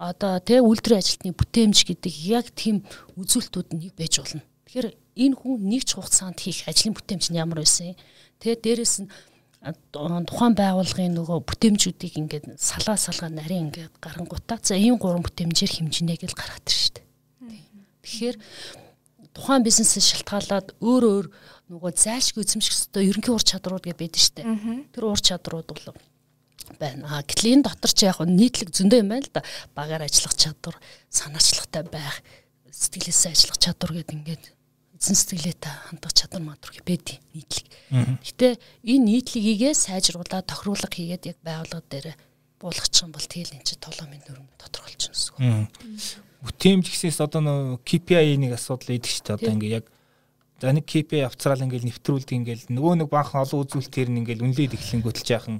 одоо тэ үйлдвэрийн ажилтны бүтээмж гэдэг яг тийм үзүүлэлтүүд нэг байж болно. Тэгэхээр энэ хүн нэг ч хугацаанд хийх ажлын бүтээмж нь ямар байсан. Тэ дээрэс нь тухайн байгууллагын нөгөө бүтээмжүүдийг ингээд салаа салгаа нарийн ингээд гарангуудаа за ийм гурван бүтээмжээр хэмжинэ гэж гаргад тэр шүү дээ. гэхээр тухайн бизнесээс шалтгаалаад өөр өөр нөгөө зайлшгүй эзэмших ёстой ерөнхий ур чадрууд гэж байдаг штэ. Тэр ур чадрууд бол байна. А гэтэл энэ дотор ч яг нийтлэг зөндөө юм байна л да. Багаар ажиллах чадвар, санаачлагтай байх, сэтгэлээсээ ажиллах чадвар гэдэг ингээд эзэн сэтгэлээтэй хандах чадвар мадруу байдیں۔ нийтлэг. Гэтэ энэ нийтлэгийгээ сайжруулаад тохируулга хийгээд яг байгууллага дээр буулгачих юм бол тэгэл эн чинь толомын нөрм тодорхойлчихно гэсэн үг. Бүтээмж гэсээс одоо нөө KPI нэг асуудал идэг шүү дээ. Одоо ингээ яг за нэг KPI авцраал ингээл нэвтрүүлдэг ингээл нөгөө нэг баахан олон үзүүлэлтээр нь ингээл үнэлээд эхлэнгүүтэл жаахан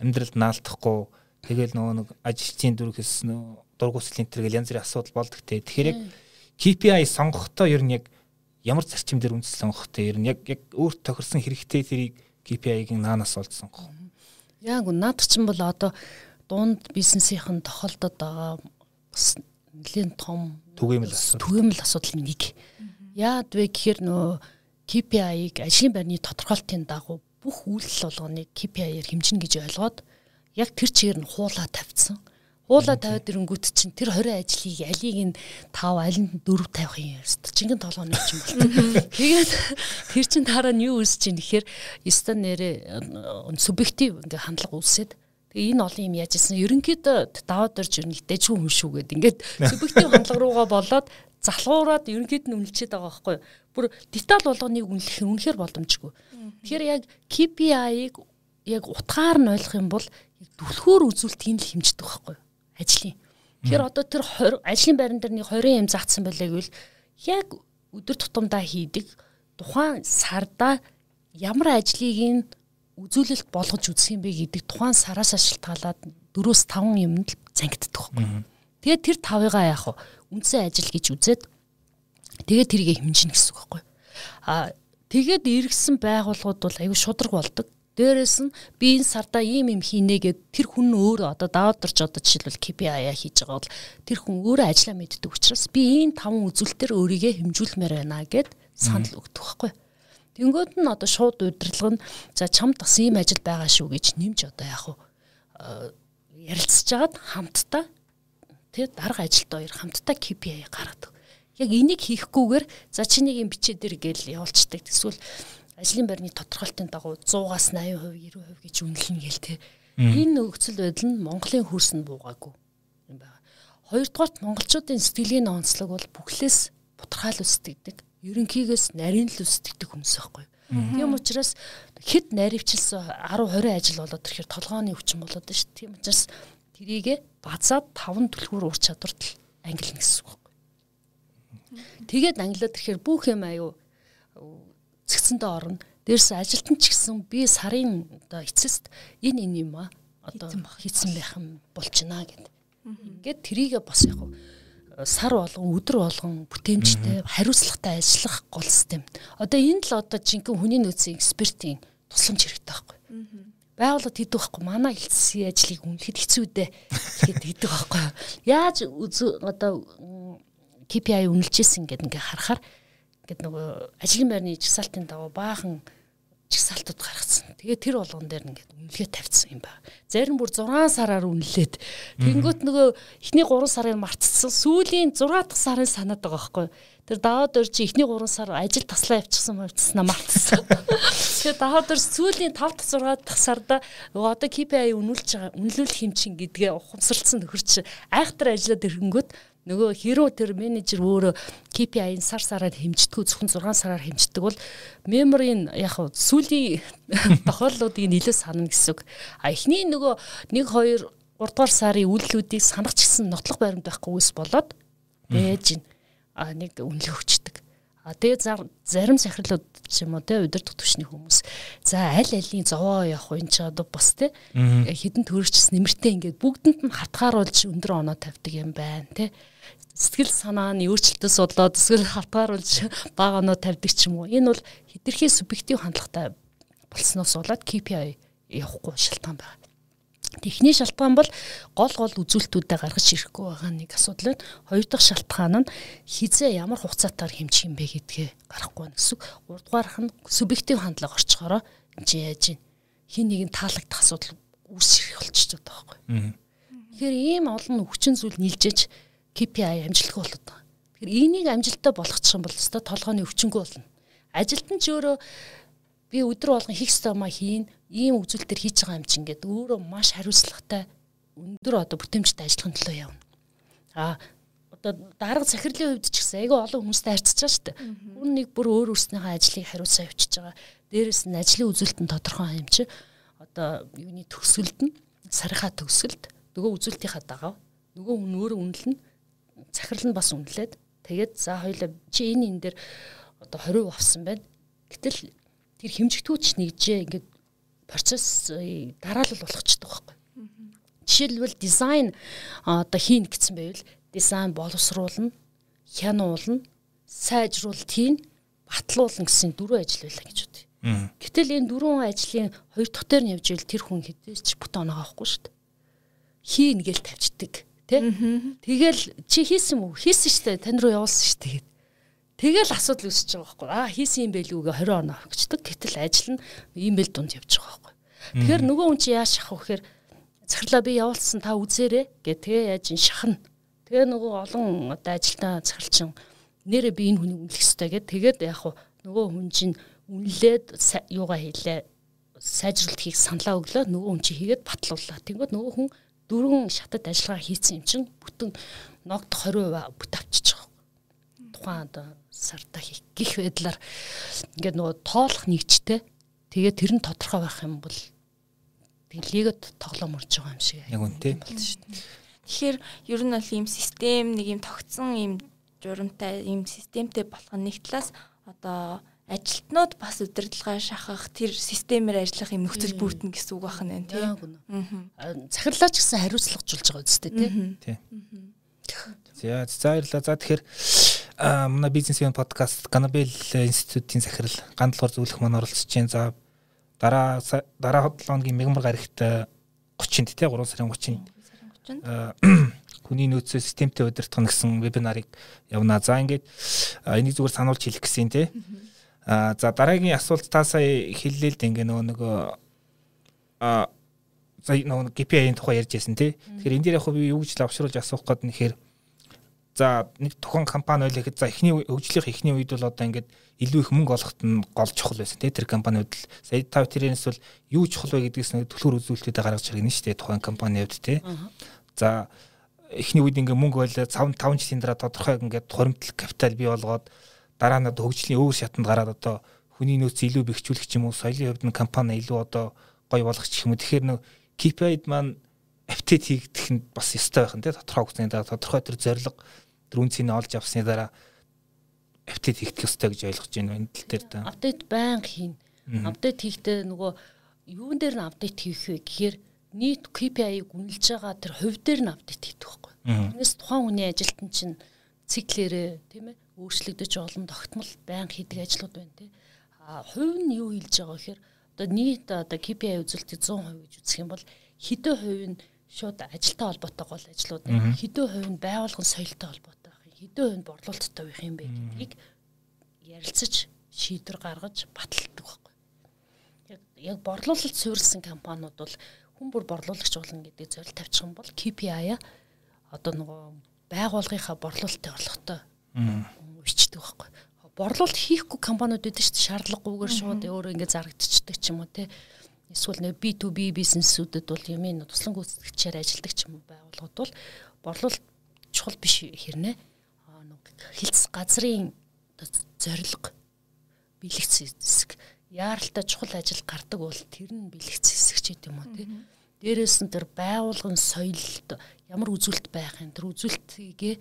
амьдралд наалтахгүй тэгэл нөгөө нэг ажилчийн дүрхээс нөө дургуйсэл энэ төр гэл янз бүрийн асуудал болдог те. Тэгэхээр яг KPI сонгохдоо ер нь яг ямар зарчим дээр үндэслэн сонгохдоо ер нь яг яг өөрт тохирсон хэрэгтэй тэрийг KPI-гийн наанаас олж сонгох. Яг наад чинь бол одоо дунд бизнесийн тохиолдод байгаа бас нэлийн том түгээмэл асуудал. Түгээмэл асуудал нэг. Яад вэ гэхээр нөө KPI-г ажлын байрны тодорхойлтын дагуу бүх үйлдэл болгоныг KPI-ээр хэмжинэ гэж ойлгоод яг тэр чигээр нь хуулаа тавьдсан. Хуулаа тавиад ирэнгүүт чинь тэр 20 ажлыг алийг нь 5 аль нь 4 тавих юм ёстой. Чингэн толгойн юм бол. (laughs) Тэгээд тэр чин дараа нь юу үүсэж чинь гэхээр стан нэрээ субъектив ингээ хандлага үүсээд Тэгээ энэ олон юм яаж исэн ерөнхийдөө даваад орж ирнэ дэжгүй хүн шүү гэд ингээд (laughs) субъектив хандлага руугаа болоод залхуураад ерөнхийд нь үнэлчихэд байгаа байхгүй юу. Бүр деталь болгоныг үнэлэх нь үнэхээр боломжгүй. Тэгэхээр яг KPI-г яг утгаар нь ойлгох юм бол түлхөөр үзүүлэлтийн л хэмждэг байхгүй юу. Ажлын. Тэгэхээр одоо тэр ажлын байран дээр нэг 20 юм заагдсан байлаа гэвэл яг өдөр тутамдаа хийдэг тухайн сарда ямар ажлыг нь үзүүлэлт болгож үзэх юм бэ гэдэг тухайн сараас шалтгаалаад 4-5 юмд л зангиддаг байхгүй. Тэгээд тэр тавыгаа яах вэ? Үндсэн ажил гэж үзээд тэгээд тэрийг хэмжинэ гэсэн үг байхгүй. А тэгээд эргэсэн байгууллагууд бол аюу шудраг болдог. Дээрээс нь би энэ сарда ийм юм хийнэ гэд тэр хүн өөрөө одоо даавдарч одоо жишээлбэл KPI хийж байгаа бол тэр хүн өөрөө ажиллаа мэддэг учраас би энэ таван үзүүлэлтээр өөрийгөө хэмжүүлмээр байна гэд санал өгдөг байхгүй. Тэнгүүд нь одоо шууд удирдлага нь за чамд бас ийм ажил байгаа шүү гэж нэмж одоо яг уу ярилцж агаад хамтдаа тэгээ дарга ажилд хоёр хамтдаа KPI гаргадаг. Яг энийг хийхгүйгээр за чи нэг юм бичээ дээр гээл явуулцдаг. Эсвэл ажлын байрны тодорхойлтын дагуу 100-аас 80%, 90% гэж үнэлнэ гээл те. Энэ нөхцөл байдал нь Монголын хөрс нь буугаагүй юм байна. Хоёрдугаарт монголчуудын сэтгэлийн онцлог бол бүхлээс бутархаал үсдэгдэг ерөнхийгөөс нарийн л үсдэгдэг хүмүүс байхгүй. Тийм учраас хэд наривчилсан 10 20 ажил болоод ирэхээр толгооны өвчин болоод байна шүү. Тийм учраас тэрийгэ базаад 5 түлхүүр ур чадварт ангилна гэсэн үг байхгүй. Тэгээд ангилаад ирэхээр бүх юм аюу цэгцэндээ орно. Дээрс ажилтан ч гэсэн би сарын оо эцэст энэ энэ юм а одоо хийсэн байх юм болж байна гэд. Ингээд трийгээ бос яг сар болгон өдөр болгон бүтээмжтэй хариуцлагатай ажиллах гол систем. Одоо энэ л одоо жинхэнэ хүний нөөцийн экспертийн тусламж хэрэгтэй байхгүй. Байгууллагад хийдэг байхгүй манай хэлтсийн ажлыг үнэхэд хэцүү дээ гэд хийдэг байхгүй. Яаж одоо KPI үнэлжсэн гэдэг ингээ харахаар ингээд нөгөө ажлын байрны жагсаалтын дагуу баахан чигсалтууд гаргацсан. Тэгээ тэр болгон дээр ингээд үнэлгээ тавьчихсан юм байна. Зарим бүр 6 сараар үнэлээд тэнгүүт нөгөө эхний 3 сарын мартцсан. Сүүлийн 6 дахь сарын санаад байгаа байхгүй. Тэр даваад орж эхний 3 сар ажил таслаа явчихсан мартцснаа мартцсан. (laughs) Тэгээ даваад орж сүүлийн 5 дахь 6 дахь сарда нөгөө одоо KPI үнэлж байгаа үнэлүүлэх хэмжин гэдгээ ухамсарлцсан нөхөрч айхтар ажиллаад ирэнгүүт нөгөө хэрүү тэр менежер өөрөө KPI-н сар сараар хэмждэг зөвхөн 6 сараар хэмждэг бол меморийн яг сүүлийн (laughs) тохиолдлуудыг нэлээд санана гэсэн үг. А эхний нөгөө 1 2 3 дугаар сарын үйлдэлүүдийг санах ч гэсэн нотлох баримт байхгүй үс болоод байж гин. А нэг үнэлэг өгчдөг. А тэгээ зарим захирлууд ч юм уу те удирдах түвшний хүмүүс за аль алийн зовоо явах энэ ч одоо бас те хідэн төрөгчс нэмэртэй ингээд бүгдэнд нь хатгааруулж өндөр оноо тавьдаг юм байна те сэтгэл санаа нь өөрчлөлтөс болоод эсвэл хатгааруулж бага оноо тавьдаг ч юм уу. Энэ бол хэтэрхий субъектив хандлагатай болсноос болоод KPI явахгүй шалтгаан байна. Техний шалтгаан бол гол гол үзүүлэлтүүдэд гаргаж ирэхгүй байгаа нэг асуудал байна. Хоёр дахь шалтгаан нь хизээ ямар хугацаатаар хэмжих юм бэ гэдгээ гарахгүй байна гэсэн. Гуравдугаарх нь субъектив хандлага орчхороо энэ чи яаж ийн хин нэгэн таалагдах асуудал үүсэх болчихж байгаа байхгүй. Тэгэхээр ийм олон хүчин зүйл нийлжээж KPI амжилтгүй болоод байгаа. Тэгэхээр энийг амжилттай болгочих юм бол өстой толгойн өвчнгөө болно. Ажилтан ч өөрөө би өдөр болгон хийх стомаа хийн ийм үзүүлэлтээр хийж байгаа юм чинь ингээд өөрөө маш хариуцлагатай өндөр одоо бүтээмжтэй ажиллахын төлөө явна. А одоо дарга захирлын хувьд ч гэсэн айгүй олон хүмүүстэй харьцаж байгаа шүү дээ. Хүн нэг бүр өөр өөрснийхөө ажлыг хариуцсан явчихж байгаа. Дээрээс нь ажлын үзүүлэлт нь тодорхой юм чи одоо юуны төгсгөлд нь сарынхаа төгсгөлд нөгөө үзүүлэлтийнхаа дагав нөгөө хүн өөрөө үнэлнэ захирал нь бас үнэлээд тэгээд за хоёлаа чи энэ энэ дээр одоо 20% авсан байна. Гэтэл тэр хэмжигтүүч нэгжээ ингээд процесс дараалал болгочтой байхгүй. Жишээлбэл дизайн одоо хийн гэсэн байвал дизайн боловсруулна, хянуулна, сайжруулалт хийн, батлуулна гэсэн дөрвөн ажил байлаа гэж бодъё. Гэтэл энэ дөрвөн ажлын хоёр дахь дээр нь явж ивэл тэр хүн хэдээс ч бүт оноо авахгүй шүү дээ. Хийн гээл тавьчихдаг тий. Тэгэл чи хийсэн мүү? Хийсэн шүү дээ. Тань руу явуулсан шүү дээ. Тэгэл асуудал үүсэж байгаа байхгүй. Аа хийсэн юм байл үгээ 20 оноо авчихдаг. Гэтэл ажил нь ийм бэл дунд явж байгаа байхгүй. Тэгэхээр нөгөө хүн чи яаж шахах вэ гэхээр захирлаа би явуулсан та үзээрэй гэ тэгээ яаж ин шахна. Тэгээ нөгөө олон одоо ажилтаа захиралчин нэрээ би энэ хүнийг үнэлэх ёстой гэд тэгээд яг нөгөө хүн чинь үнэлээд юугаа хийлээ сайжруулалт хийх саналаа өглөө нөгөө хүн чи хийгээд батлууллаа. Тэнгүүд нөгөө хүн дөрвөн шатад ажиллагаа хийсэн юм чинь бүтэн ногд 20% бүт авчиж байгаа. Тухайн одоо сарда хийх гих байдлаар ингээд нөгөө тоолох нэгжтэй тэгээд тэр нь тодорхой байх юм бол тэгээд лигод тоглоом урж байгаа юм шиг яг үнтэй болно шүү дээ. Тэгэхээр ер нь бол ийм систем нэг ийм тогтсон ийм журамтай ийм системтэй болох нь нэг талаас одоо ажилтнууд бас удирдлагаа шахах тэр системээр ажиллах юм нөхцөл бүрдэн гэсэн үг байна тийм. Аа. Захирлаач гэсэн хариуцлагажуулж байгаа үстэй тийм. Тийм. За за баярлалаа. За тэгэхээр манай бизнесийн подкаст Ganabel институтын захирал гандлуур зөвлөх маань оролцож байна. За дараа дараа 7 хоногийн мегмар гарагт 30-нд тий 3 сарын 30-нд (clears throat) хүний нөөцөө системтэй удирдах гэсэн вебинарыг явна. За ингээд энийг зүгээр сануулж хэлэх гэсэн тий. А за дараагийн асуулт та сая хэллээ л дээ. Ингээ нөгөө нөгөө а за нөгөө GPI-ийн тухай ярьж байсан тий. Тэгэхээр энэ дээр яг би юу гэж лавшруулж асуух гээд нэхэр за нэг тухайн компани байлаа гэхэд за эхний хөгжлийнх эхний үед бол одоо ингээд илүү их мөнгө олоход нь гол чухал байсан тий. Тэр компаниуд л. Сая та тэрээс бол юу чухал вэ гэдгээс нэг төлхөр үзүүлэлтүүдээ гаргаж иргэнэ шүү дээ тухайн компани хувьд тий. За эхний үед ингээ мөнгө байлаа 5 5 жилийн дараа тодорхой ингээд хуримтлал капитал бий болгоод дараа нь одоо хөгжлийн өөр шатанд гараад одоо хүний нөөц илүү бэхжүүлэх юм уу соёлын хувьд нь компани илүү одоо гоё болгох юм уу тэгэхээр нөө KPI-д маань апдейт хийгдэх нь бас ёстой байх нь тий тодорхой хугацааны дараа тодорхой төр зорилго төр үнцийг олж авсны дараа апдейт хийгдэх ёстой гэж ойлгож байна энэ тал дээр та. Апдейт байнга хийн. Апдейт хийхдээ нөгөө юун дээр нь апдейт хийх вэ гэхээр нийт KPI-г үнэлж байгаа тэр хувь дээр нь апдейт хийдэг байхгүй. Тэрнээс тухайн хүний ажилтан чинь циклэрээ тийм ээ өөрчлөгдөж олон тогтмол байнга хийдэг ажлууд байна тий. А хувь нь юу хэлж байгаа гэхээр одоо нийт одоо KPI үзүүлэлтийг 100% гэж үзэх юм бол хэдэн хувь нь шууд ажилтай холбоотой гол ажлууд хэдэн хувь нь байгуулгын соёлтой холбоотой байх юм хэдэн хувь нь борлуулалттай байх юм бэ гэдгийг ярилцаж шийдвэр гаргаж баталдаг байхгүй. Яг яг борлуулалт суурилсан компаниуд бол хүн бүр борлуулагч болно гэдэг зорилт тавьчих юм бол KPI-а одоо нөгөө байгууллагынхаа борлуулалтын орлоготой бичдэг байхгүй. Борлуулалт хийхгүй компаниуд байдаг шүү дээ. Шаардлагагүйгээр шууд өөрөө ингэ зарагдчихдаг ч юм уу те. Эсвэл нэг B2B бизнесүүдэд бол юмын туслан гүйцэтгэгчээр ажилладаг ч юм уу байгууллагууд бол борлуулалт чухал биш хэрнээ. Аа нэг хилцс газрын зорилго бэлэгц хэсэг яаралтай чухал ажил гардаг бол тэр нь бэлэгц хэсэг ч гэдэг юм уу те. Дээрээс нь тэр байгуулгын соёлд ямар үзүүлэлт байх юм тэр үзүүлэлтийг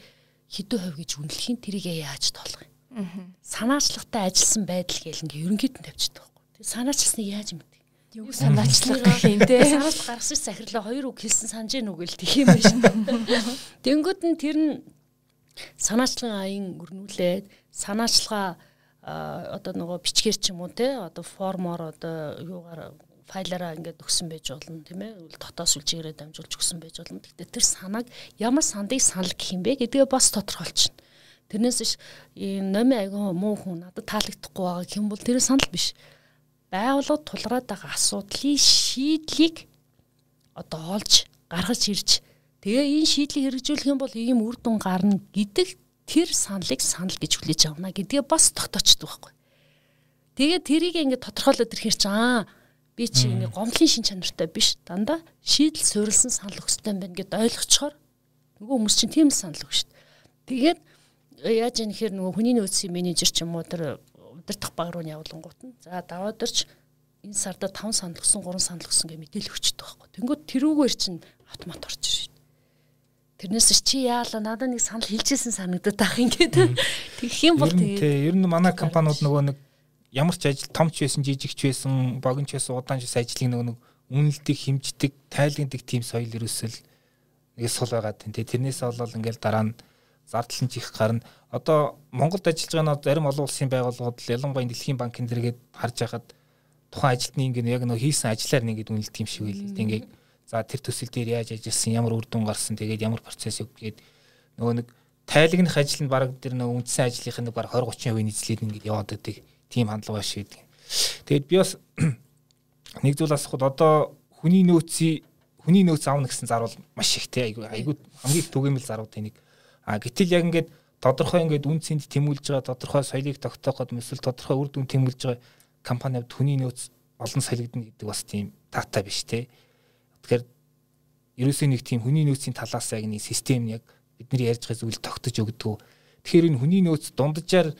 хэдэн хувь гэж үнэлэхийн тэрийг яаж тоолох юм. Санаачлагтай ажилласан байдал гэл ингээ ерөнхийд нь тавьчихдаг байхгүй. Тэгээ санаачлагсныг яаж мэдээ? Юу санаачлах гэх юм те. Санаач гаргасан сахирлаа хоёр үг хэлсэн санаж гэнэ үг л тэх юм шүү. (laughs) Тэнгүүд нь тэр нь санаачлагын аян өрнүүлээд санаачлагаа одоо нөгөө бичгээр ч юм уу те одоо формоор одоо юугаар файлаараа ингээд өгсөн байж болно тийм ээ дотоос үлжээрээ дамжуулж өгсөн байж болно. Гэхдээ тэр санааг ямар сандыг санал гэх юм бэ гэдгээ бас тодорхойлчихно. Тэрнээс биш номи айгүй муу хүн надад таалагдахгүй байгаа юм бол тэр санал биш. Байгууллагууд тулгараад байгаа асуудлын шийдлийг одоо олж гаргаж ирж тэгээ энэ шийдлийг хэрэгжүүлэх юм бол ийм үр дүн гарна гэдэг тэр саналыг санал гэж хүлээж авна гэдгээ бас тогтоочдөг байхгүй. Тэгээд тэрийг ингээд тодорхойлоод ирэхээр чи аа би чи ингээд гомдлын шин чанартай биш. Дандаа шийдэл суурилсан санал өгөх хэрэгтэй байна гэд ойлгочхоор нөгөө хүмүүс чинь тийм л санал өгч шүү дээ. Тэгээд яаж яах нэхэр нөгөө хүний нөөцийн менежер ч юм уу тэр удирдах баг руу явуулангууд нь. За даваадэрч энэ сарда 5 санал өгсөн 3 санал өгсөн гэж мэдээлэл өгчдөг байхгүй. Тэнгүүд тэрүүгээр чинь автомат орж ирж Тэрнээс чи яалаа надад нэг санал хэлжсэн санагдаад ах ингээд тэгэх юм бол тэгээ ер нь манай компаниуд нөгөө нэг ямар ч ажил томч байсан жижигч байсан богиноч байсан удаан ч ажлыг нөгөө нэг үнэлдэг хэмждэг тайлгнадаг тийм соёл ерөөсөл нэг сул байгаа тийм тэрнээс болол ингээл дараа нь зардлан чих гарна одоо Монголд ажиллаж байгаа нь зарим олон улсын байгууллагууд ялангуяа дэлхийн банкн дэргээд харж байхад тухайн ажилтны ингээд яг нөгөө хийсэн ажиллаар нэг ингээд үнэлдэг юм шиг байл. Ингээд За тэр төсөл дээр яаж ажилласан, ямар үр дүн гарсан, тэгээд ямар процесс үг гээд нөгөө нэг тайлагных ажил нь баг тэр нөгөө үндсэн ажлынх нь баг 20 30% нийцлээд ингээд яваад байдаг. Тийм хандлага шүү дээ. Тэгээд би бас (clears throat) нэг зүйл асуухад одоо хүний нөөцийн хүний нөөц аавна гэсэн зарвал маш ихтэй айгу айгу хамгийн түгээмэл зарвууд энийг а гэтэл яг ингээд тодорхой ингээд үн цэнд тэмүүлж байгаа тодорхой соёлыг тогтооход эсвэл тодорхой үр дүн тэмүүлж байгаа компанид хүний нөөц олон солигдно гэдэг бас тийм таатай биш те Тэгэхээр ерөөсөө нэг тийм хүний нөөцийн талаас яг нэг систем яг бидний ярьж байгаа зүйл тогтож өгдөг. Тэгэхээр энэ хүний нөөц дунджаар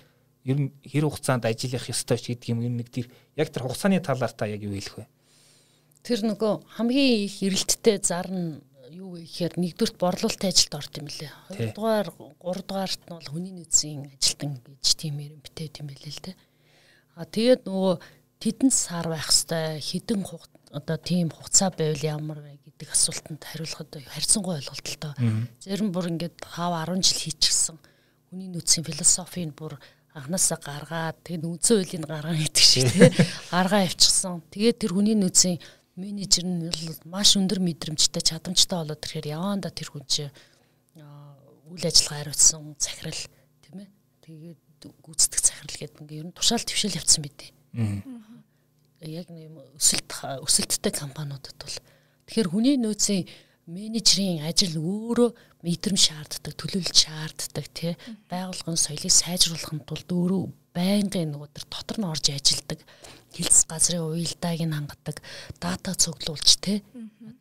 ер нь хэр хугацаанд ажиллах ёстой ч гэдэг юм ер нь нэг тэр яг тэр хугацааны талаар та яг юу хэлэх вэ? Тэр нөгөө хамгийн их эрэлттэй зар нь юу вэ гэхээр нэгдүгürt борлуулалтын ажилд орд юм лээ. Хоёрдугаар, гуравдугаарт нь бол хүний нөөцийн ажилтан гэж тийм юм битээд юм билээ л дээ. А тэгээд нөгөө тэдэнд сар байх хэвээр хідэн одоо тийм хугацаа байвал ямар вэ гэдэг асуултанд хариулахад харьцангуй ойлголттой. Зарим бүр ингээд 5 10 жил хийчихсэн хүний нөөцийн философийг бүр анханасаа гаргаад тэгээд үндсэн хуулийн гаргаан гэдэг шиг тий. (laughs) Гаргаа авчихсан. Тэгээд тэр хүний нөөцийн менежер нь маш өндөр мэдрэмжтэй чадамжтай болоод ирэхээр яваанда тэр хүн чинь үйл ажиллагаа хариуцсан захирал тийм ээ. Тэгээд гүйцэтгэх захирал гэдэг ингээ ер нь тушаал твшэл явцсан бидээ яг нэг өсөлт өсөлттэй компаниудад бол. Тэгэхээр хүний нөөцийн менежерийн ажил өөрөө мэдрэмж шаарддаг, төлөвлөлт шаарддаг тий байгууллагын соёлыг сайжруулахын тулд өөрөө байнгын нөгөө төр дотор нь орж ажилладаг хэлс газрын уялдааг нь хангадаг дата цуглуулж тий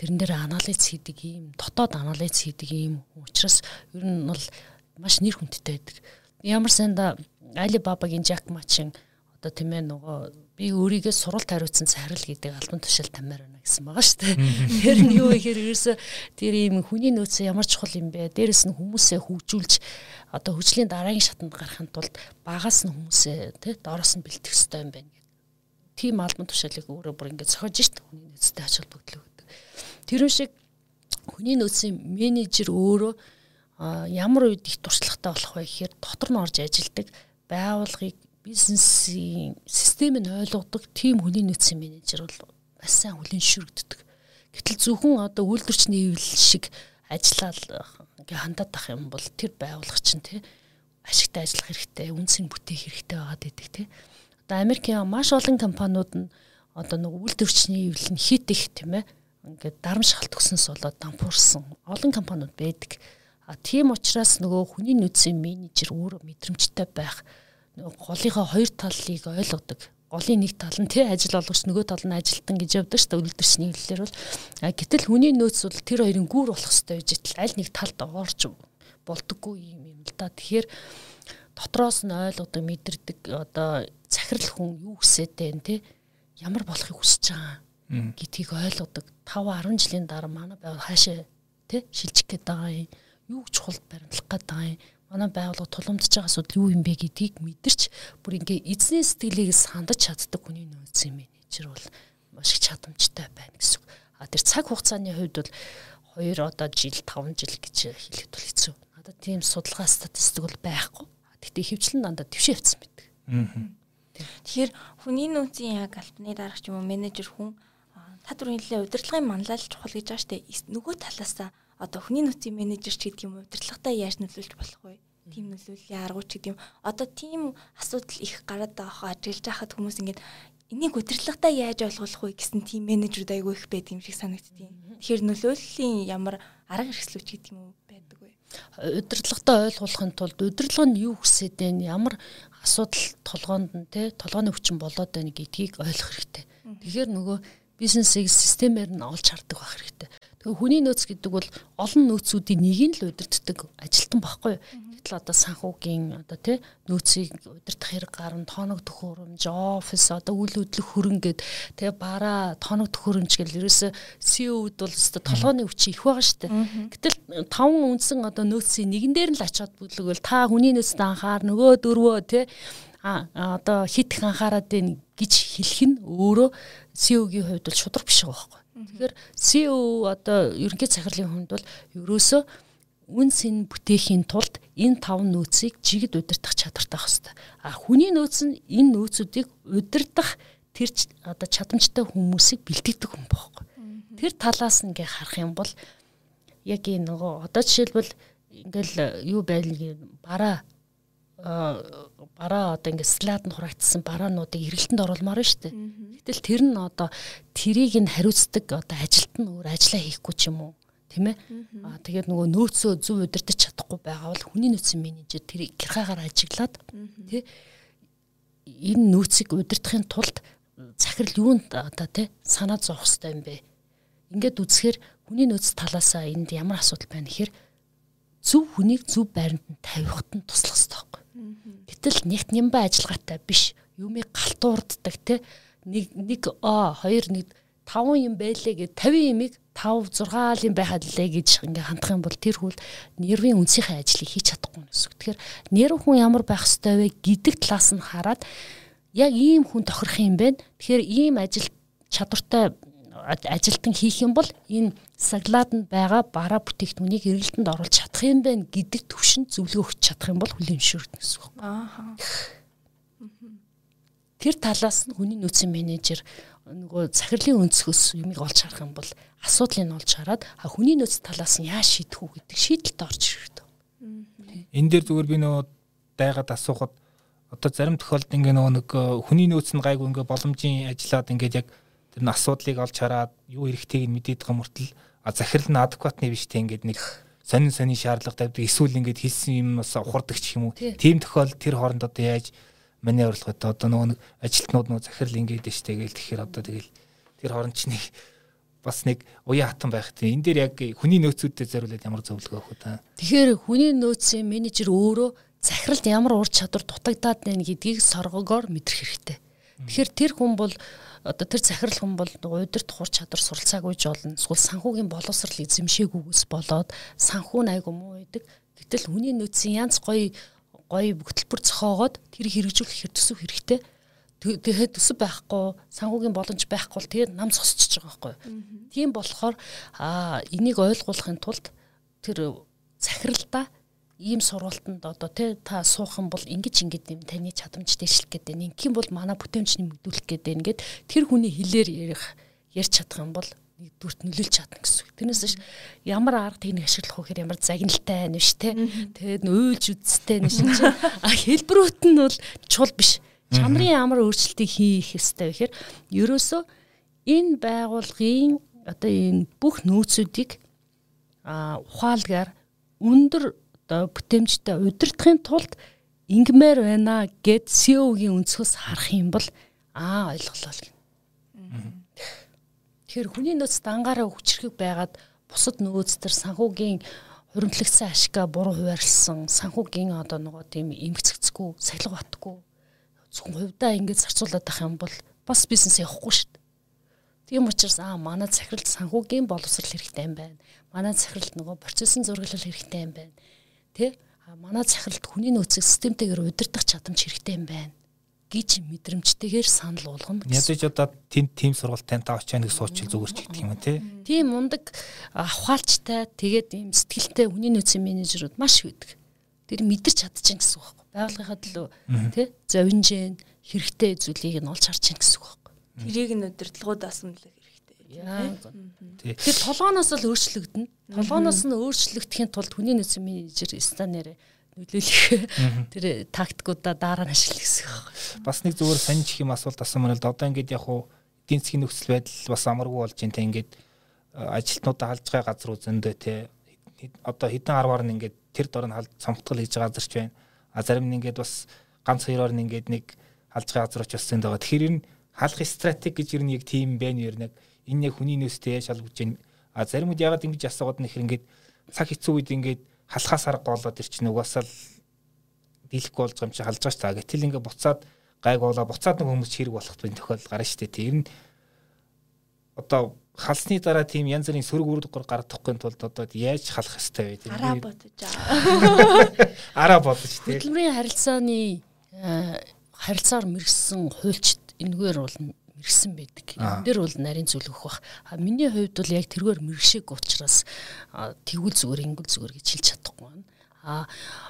тэрэн дээр анализ хийдэг юм дотоод анализ хийдэг юм. Учраас ер нь бол маш нэр хүндтэй байдаг. Ямар санда Alibaba-гийн Jack Ma-чин одоо тийм ээ нөгөө би өөрийгөө суралт хариуцсан царил гэдэг албан тушаал тамаар байна гэсэн байгаа шүү дээ. Тэр нь юу гэхээр ерөөсө тэр ийм хүний нөөц ямар чухал юм бэ? Дээрэс нь хүмүүсээ хөгжүүлж одоо хөгжлийн дараагийн шатанд гарахын тулд багаас нь хүмүүсээ тий доороос нь бэлтгэх хэрэгтэй юм байна гэдэг. Тим албан тушаалыг өөрөө бүр ингээд зохиож шít хүний нөөцтэй ач холбогдол өгдөг. Тэрэн шиг хүний нөөцийн менежер өөрөө ямар үед их туршлагатай болох вэ гэхээр дотор нь орж ажилдаг байгууллагыг бизнесийн систем нь ойлгодог тийм хүний нөөцийн менежер бол бас сайн хүлэн шүргддэг. Гэтэл зөвхөн одоо үйлдвэрчний эвлэл шиг ажиллаад ингээ хандаад ах юм бол тэр байгууллага чинь тий ашигтай ажиллах хэрэгтэй, үнцэн бүтээх хэрэгтэй байгаад идэг тий. Одоо Америкийн маш олон компаниуд нь одоо нэг үйлдвэрчний эвлэл нь хит их тийм ээ ингээд дарамшгалт өгсөнс болоод дампуурсан олон компаниуд байдаг. А тийм учраас нөгөө хүний нөөцийн менежер өөрөө мэдрэмжтэй байх голынхаа хоёр талыг ойлгодог. Голын нэг тал нь тий ажил олгогч нөгөө тал нь ажилтан гэж явдаг шүү дээ. Үлдэрчний хэллэр бол. Гэтэл хүний нөөц бол тэр хоёрын гүр болох хэрэгтэй гэж итл аль нэг талд оорч болдоггүй юм юм л да. Тэгэхээр дотроос нь ойлгодог мэдэрдэг одоо захирал хүн юу хүсэж байна тий ямар болохыг хүсэж байгаа гэдгийг ойлгодог. 5 10 жилийн дараа манай байвал хаашаа тий шилжих гээд байгаа юм. Юу чухал баримтлах гээд байгаа юм манай байгууллага тулгамдж байгаа асуудал юу юм бэ гэдгийг мэдэрч бүр ингээ эзний сэтгэлийг сандаж чаддаг хүний нөөцийн менежер бол маш их чадамжтай байна гэсэн. А тэр цаг хугацааны хувьд бол 2 одоо жил 5 жил гэж хэлэхэд бол хэцүү. Надад тийм судалгаа статистик бол байхгүй. Гэтэ хөвчлэн дандаа твшээ явцсан байдаг. Тэгэхээр хүний нөөцийн яг альбаны дарагч юм уу менежер хүн та түрүү хэллээ удирдлагын манлайлал чухал гэж байгаа штэ нөгөө талаасаа одоо хүний нөөцийн менежер ч гэдэг юм удирдлагатай яаж нөлөөлж болох вэ? Тийм нөлөөллийн аргууд ч гэдэг юм. Одоо тийм асуудал их гараад байгаа ажиллаж байхад хүмүүс ингээд энийг удирдлагатай яаж олгох вэ гэсэн тийм менежерүүд айгүй их байдаг юм шиг санагдтiin. Тэгэхээр нөлөөллийн ямар арга хэрэгслүүч гэдэг юм уу байдаг вэ? удирдлагатай ойлгуулахын тулд удирдлага нь юу хүсээд байна ямар асуудал толгоонд нь те толгооны хүчин болоод байна гэдгийг ойлгох хэрэгтэй. Тэгэхээр нөгөө бизнесийг системээр нь олж хардаг байх хэрэгтэй. Тэгээ хүний нөөц гэдэг бол олон нөөцүүдийн нэгийг л удирддаг ажилтан байхгүй юу? Гэтэл одоо санхүүгийн одоо тий нөөцийг удирдах хэрэг гарна, тооног төхөөрөмж, офис одоо үйл хөдлөх хөрөнгө гэд тэгээ бараа, тооног төхөөрөмж гэл ерөөсө CEO-д бол өстой толгойн хүч их байгаа дээ. Гэтэл таван үндсэн одоо нөөцийн нэгэн дээр нь л ачаад бүлэгвэл та хүний нөөцөд анхаар нөгөө дөрвөө тий а одоо хит их анхаарад байна гэж хэлэх нь өөрөө CEO-гийн хувьд бол шудраг биш байгаа байхгүй. Тэгэхээр CEO одоо ерөнхий захирлын хүнд бол ерөөсөө үн сэн бүтээхийн тулд энэ тав нөөцийг жигд удирдах чадвартай байх хэрэгтэй. А хүний нөөц нь энэ нөөцүүдийг удирдах тэр одоо чадамжтай хүмүүсийг бэлтгэдэг хүн байхгүй. Тэр талаас нь ингээ харах юм бол яг энэ нөгөө одоо жишээлбэл ингээл юу байлгүй бараа бараа одоо ингээд слайд нь хураагдсан бараануудыг эргэлтэнд оруулмаар нь шүү дээ. Гэтэл тэр нь одоо тэрийг нь хариуцдаг одоо ажилт нь өөр ажиллаа хийхгүй ч юм уу тийм ээ. Аа тэгээд нөгөө нөөцөө зөв удирдах чадахгүй байгаа бол хүний нөөцийн менежер тэрийг гэрхаагаар ажиглаад тий энэ нөөцийг удирдахын тулд захирал юунд одоо тий санаа зовх хэрэгтэй юм бэ? Ингээд үзэхээр хүний нөөц талаасаа энд ямар асуудал байна гэхээр зөв хүнийг зөв байранд нь тавихад нь туслах хэрэгтэй Гэтэл нэгт нямба ажиллагаатай биш. Юмыг галтуурддаг те. Нэг нэг а 2 нэг 5 юм байлээ гэд 50 юмыг 5 6 юм байхад лээ гэж ингээ хандах юм бол тэр хүл нервийн үнсийнхээ ажлыг хийж чадахгүй гэсэн. Тэгэхээр нерв хүн ямар байх ёстой вэ гэдэг талаас нь хараад яг ийм хүн тохирох юм бэ. Тэгэхээр ийм ажил чадвартай ажилтан хийх юм бол энэ саглаад нь байгаа бараа бүтээгдэхүүнийг эргэлтэнд оруулах чадах юм байна гэдэг төвшөнд зөвлөгөө өгч чадах юм бол хүлийн зөвшөөрөлт гэсэн үг. Аа. Тэр талаас нь хүний нөөцийн менежер нөгөө захирлын өнцгөөс юмыг олж харах юм бол асуудлыг олж хараад хүний нөөц талаас нь яаж шийдэх үү гэдэг шийдэлд орж хэрэгтэй. Энэ дээр зүгээр би нөгөө дайгаад асуухад одоо зарим тохиолдолд ингээ нөгөө нэг э, хүний нөөц нь гайгүй ингээ боломжийн ажиллаад ингээд яг тэр нь асуудлыг олж хараад юу хэрэгтэйг нь мэдээд байгаа мөртөл захирал нь адекватны биш те ингээд нэг сонин сонин шаардлага тавьдаг эсвэл ингээд хийсэн юмнаас ухардаг ч юм уу. Тийм тохиолдолд тэр хооронд одоо яаж маний орлого одоо нөгөө нэг ажилтнууд нөгөө захирал ингээд штэ гээл тэгэхээр одоо тэгэл тэр хооронд ч нэг бас нэг уян хатан байх тийм энэ дээр яг хүний нөөцүүдэд зориулаад ямар зөвлөгөө өгөх вэ тэгэхээр хүний нөөцийн менежер өөрөө захиралд ямар ур чадвар дутагдаад байна гэдгийг соргогоор мэдрэх хэрэгтэй. Тэгэхээр тэр хүн бол одоо тэр захирал хүн бол удирд хур чадвар суралцаагүй ч болно. Эсвэл санхүүгийн боловсрал эзэмшээгүйгээс болоод санхүү найгуу муу байдаг. Гэтэл хүний нөөцийн янз гоё гоё хөтөлбөр зохиогоод тэр хэрэгжүүлэх төсөв хэрэгтэй. Тэгээд төсөв байхгүй, санхүүгийн боломж байхгүй бол тэгээд нам зогсчихж байгаа байхгүй. Тийм болохоор а энийг ойлгуулахын тулд тэр захиралдаа ийм сургалтанд одоо тий та суух юм бол ингэж ингэж юм таны чадамж дэвшлэх гэдэг. Ингийн бол манай бүтээмж нэмэгдүүлэх гэдэг. Ингээд тэр хүний хэлээр ярих ярьж чадах юм бол нэгдүгürt нөлөөлж чадна гэсэн үг. Тэрнээс ш ямар арга техник ашиглах вэ гэхээр ямар загналтай байна биш те. Тэгээд нөөлж үдстэй нэш чинь а хэлбэрүүд нь бол чул биш. Чанарын ямар өөрчлөлтийг хийх ёстой вэ гэхээр ерөөсөө энэ байгууллагын одоо энэ бүх нөөцүүдийг а ухаалгаар өндөр одоо бүтээмжтэй удирдахын тулд ингмээр байна гэд CEO-гийн өнцгөөс харах юм бол аа ойлголоо гэнэ. Тэгэхээр хүний нөөц дангаараа хүчрхэг байгаад бусад нөөц төр санхүүгийн хуримтлагдсан ашигга буруу хуваарлсан санхүүгийн одоо нөгөө тийм эмгцэгцгүй сахилга батгүй зөвхөн хувьдаа ингэж зарцуулаад байх юм бол бас бизнес явахгүй шүү дээ. Тийм учраас аа манай захиралд санхүүгийн боловсрал хэрэгтэй юм байна. Манай захиралд нөгөө процессын зурглал хэрэгтэй юм байна Тэ? А манай захиралд хүний нөөцийг системтэйгээр удирдах чадамж хэрэгтэй юм байна гэж мэдрэмжтэйгээр санал болгоно. Ядаж одоо тэнд тим сургалтын та очиж нэг суучил зүгээр ч гэдэг юм тий. Тийм мундаг ухаалчтай тэгээд ийм сэтгэлтэй хүний нөөцийн менежерүүд маш байдаг. Тэр мэдэрч чадчихна гэсэн үг байхгүй. Байгууллагынхаа төлөө тий зовинжэн хэрэгтэй зүйлийг нь олж харж чинь гэсэн үг байхгүй. Тэрийг нь удирдлагуудаас нь л Тэгэхээр толгооноос л өөрчлөгдөнө. Толгооноос нь өөрчлөгдөхийн тулд хүний нөөцийн менежер станаар нөлөөлөх тэр тактикуудаа дараа нь ашиглах гэсэн юм. Бас нэг зүгээр сонирч их юм асуулт асуусан мөн л одоо ингээд яг хуу эдийн засгийн нөхцөл байдал бас амаргүй болж байна те. Ингээд ажилтнуудаа халж байгаа газар үзэндээ те. Одоо хэдэн 10-аар нь ингээд тэр дор нь цомтгол хийж байгаа газарч байна. А зарим нь ингээд бас ганц хоёроор нь ингээд нэг халж байгаа газар очсон байгаа. Тэгэхээр ер хаалгын стратеги гэж ер нь яг тийм байна ер нь энэ яг хүний нөөцтэй яаж шалгаж байна. А зарим үед ягаад ингэж асуугаад нөхөр ингээд цаг хэцүү үед ингээд халахаас арга болоод ирчин угаасаа л дийлэхгүй болж байгаа юм чи халж байгаа ч та. Гэтэл ингээд буцаад гайг болоо буцаад нэг хүмүүс хэрэг болох байх тохиол гарна штэ. Тэр нь одоо халсны дараа тийм янз бүрийн сөрөг үр дүнгээр гардахгүй тулд одоо яаж халах ёстой вэ? Араа бодож байгаа. (laughs) Араа бодож тийм. Хөдөлмөрийн харилцааны э, харилцаар мэрэгсэн хуульчд энэгээр бол мэрэгсэн байдаг. Энэ дээр бол нарийн зүйл өгөх бах. А миний хувьд бол яг тэргээр мэрэгшээг учраас тэгвэл зүгээр ингл зүгээр гэж хэлж чадахгүй байна. А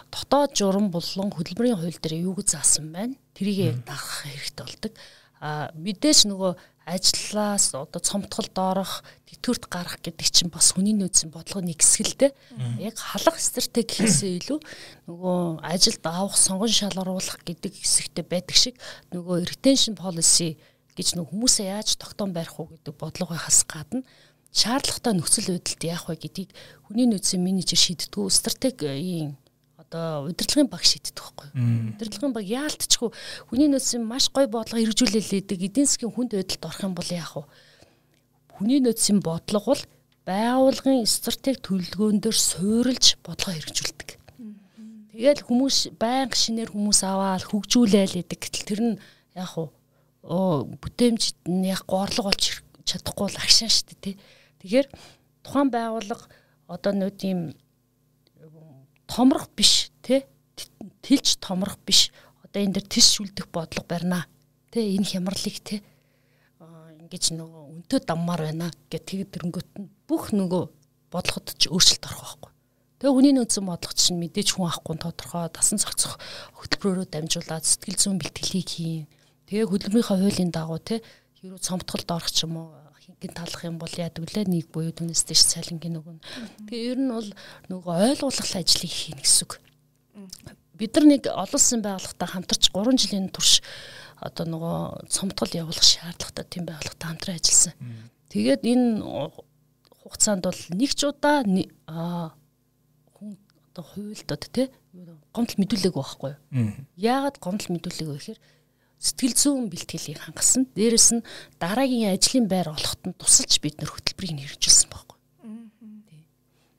дотоод журам болон хөдөлмөрийн хууль дээр юу гэж заасан байна? Тэрийг дагах хэрэгтэй болдог. А мэдээж нөгөө ажлаас одоо цомтгол доорох тэтгэврт гарах гэдэг чинь бас хүний нөөцийн бодлогын нэг хэсгэлтэй. Яг халах стратеги хийсэн илүү нөгөө ажилд авах сонгон шалгаруулах гэдэг хэсэгтэй байдаг шиг нөгөө retention policy гэж нөгөө хүмүүсээ яаж тогтоон барих уу гэдэг бодлогоос гадна шаардлагатай нөхцөл байдалд яах вэ гэдгийг хүний нөөцийн менежер шийддэг стратегийн одоо удирдлагын баг шийддэг байхгүй. Удирдлагын баг яалтчгүй хүний нөөцийн маш гой бодлого хэрэгжүүлээлээдэг эдийн засгийн хүнд байдалд орох юм бол яах вэ? Хүний нөөцийн бодлого бол байгууллагын стратеги төлөвлөгөөн дээр суурилж бодлого хэрэгжүүлдэг. Тэгэл хүмүүс байнга шинээр хүмүүс аваад хөгжүүлээл гэдэг. Гэтэл тэр нь яг уу бүтээмжид нь яг горлого олж чадахгүй л агшаа шүү дээ. Тэгэхээр тухайн байгууллага одоо нөө тийм томрох биш тий тэлж томрох биш. Одоо энэ дэр тис шүлдэх бодлого барина тий энэ хямралыг тий ингэж нөгөө өнтөө даммаар байна гэх тэгэд тэрнгөт нь бүх нөгөө бодлогод ч өөрчлөлт орох байхгүй. Тэгээ хүний нөөцийн бодлого чинь мэдээж хүн авахгүй тодорхой дасан зохицох хөтөлбөрөөрөө дамжуулаад сэтгэл зүйн бэлтгэлийг хийн. Тэгээ хөдөлмөрийнхөө хуулийн дагуу тий хэрүү цомтголд орох ч юм уу гин талах юм бол яадаг лээ нэг буюу түнэс дэш цалингийн нөгөө. Тэгээ ер нь бол нөгөө ойлгуулах ажлыг хийнэ гэсэн үг. Бид нар нэг олонсын байгууллагатай хамтарч 3 жилийн турш одоо нөгөө цомтгол явуулах шаардлагатай тийм байгууллагатай хамтран ажилласан. Тэгээд энэ хугацаанд бол нэг ч удаа хүн одоо хуйлдод тий гомдол мэдүүлээгүй байхгүй юу? Яагаад гомдол мэдүүлээгүй вэ гэхээр сэтгэл зүйн бэлтгэлийг хангасан. Дээрэс нь дараагийн ажлын байр олоход нь тусалж бид нэр хөтөлбөрийг нэрвэжүүлсэн байхгүй.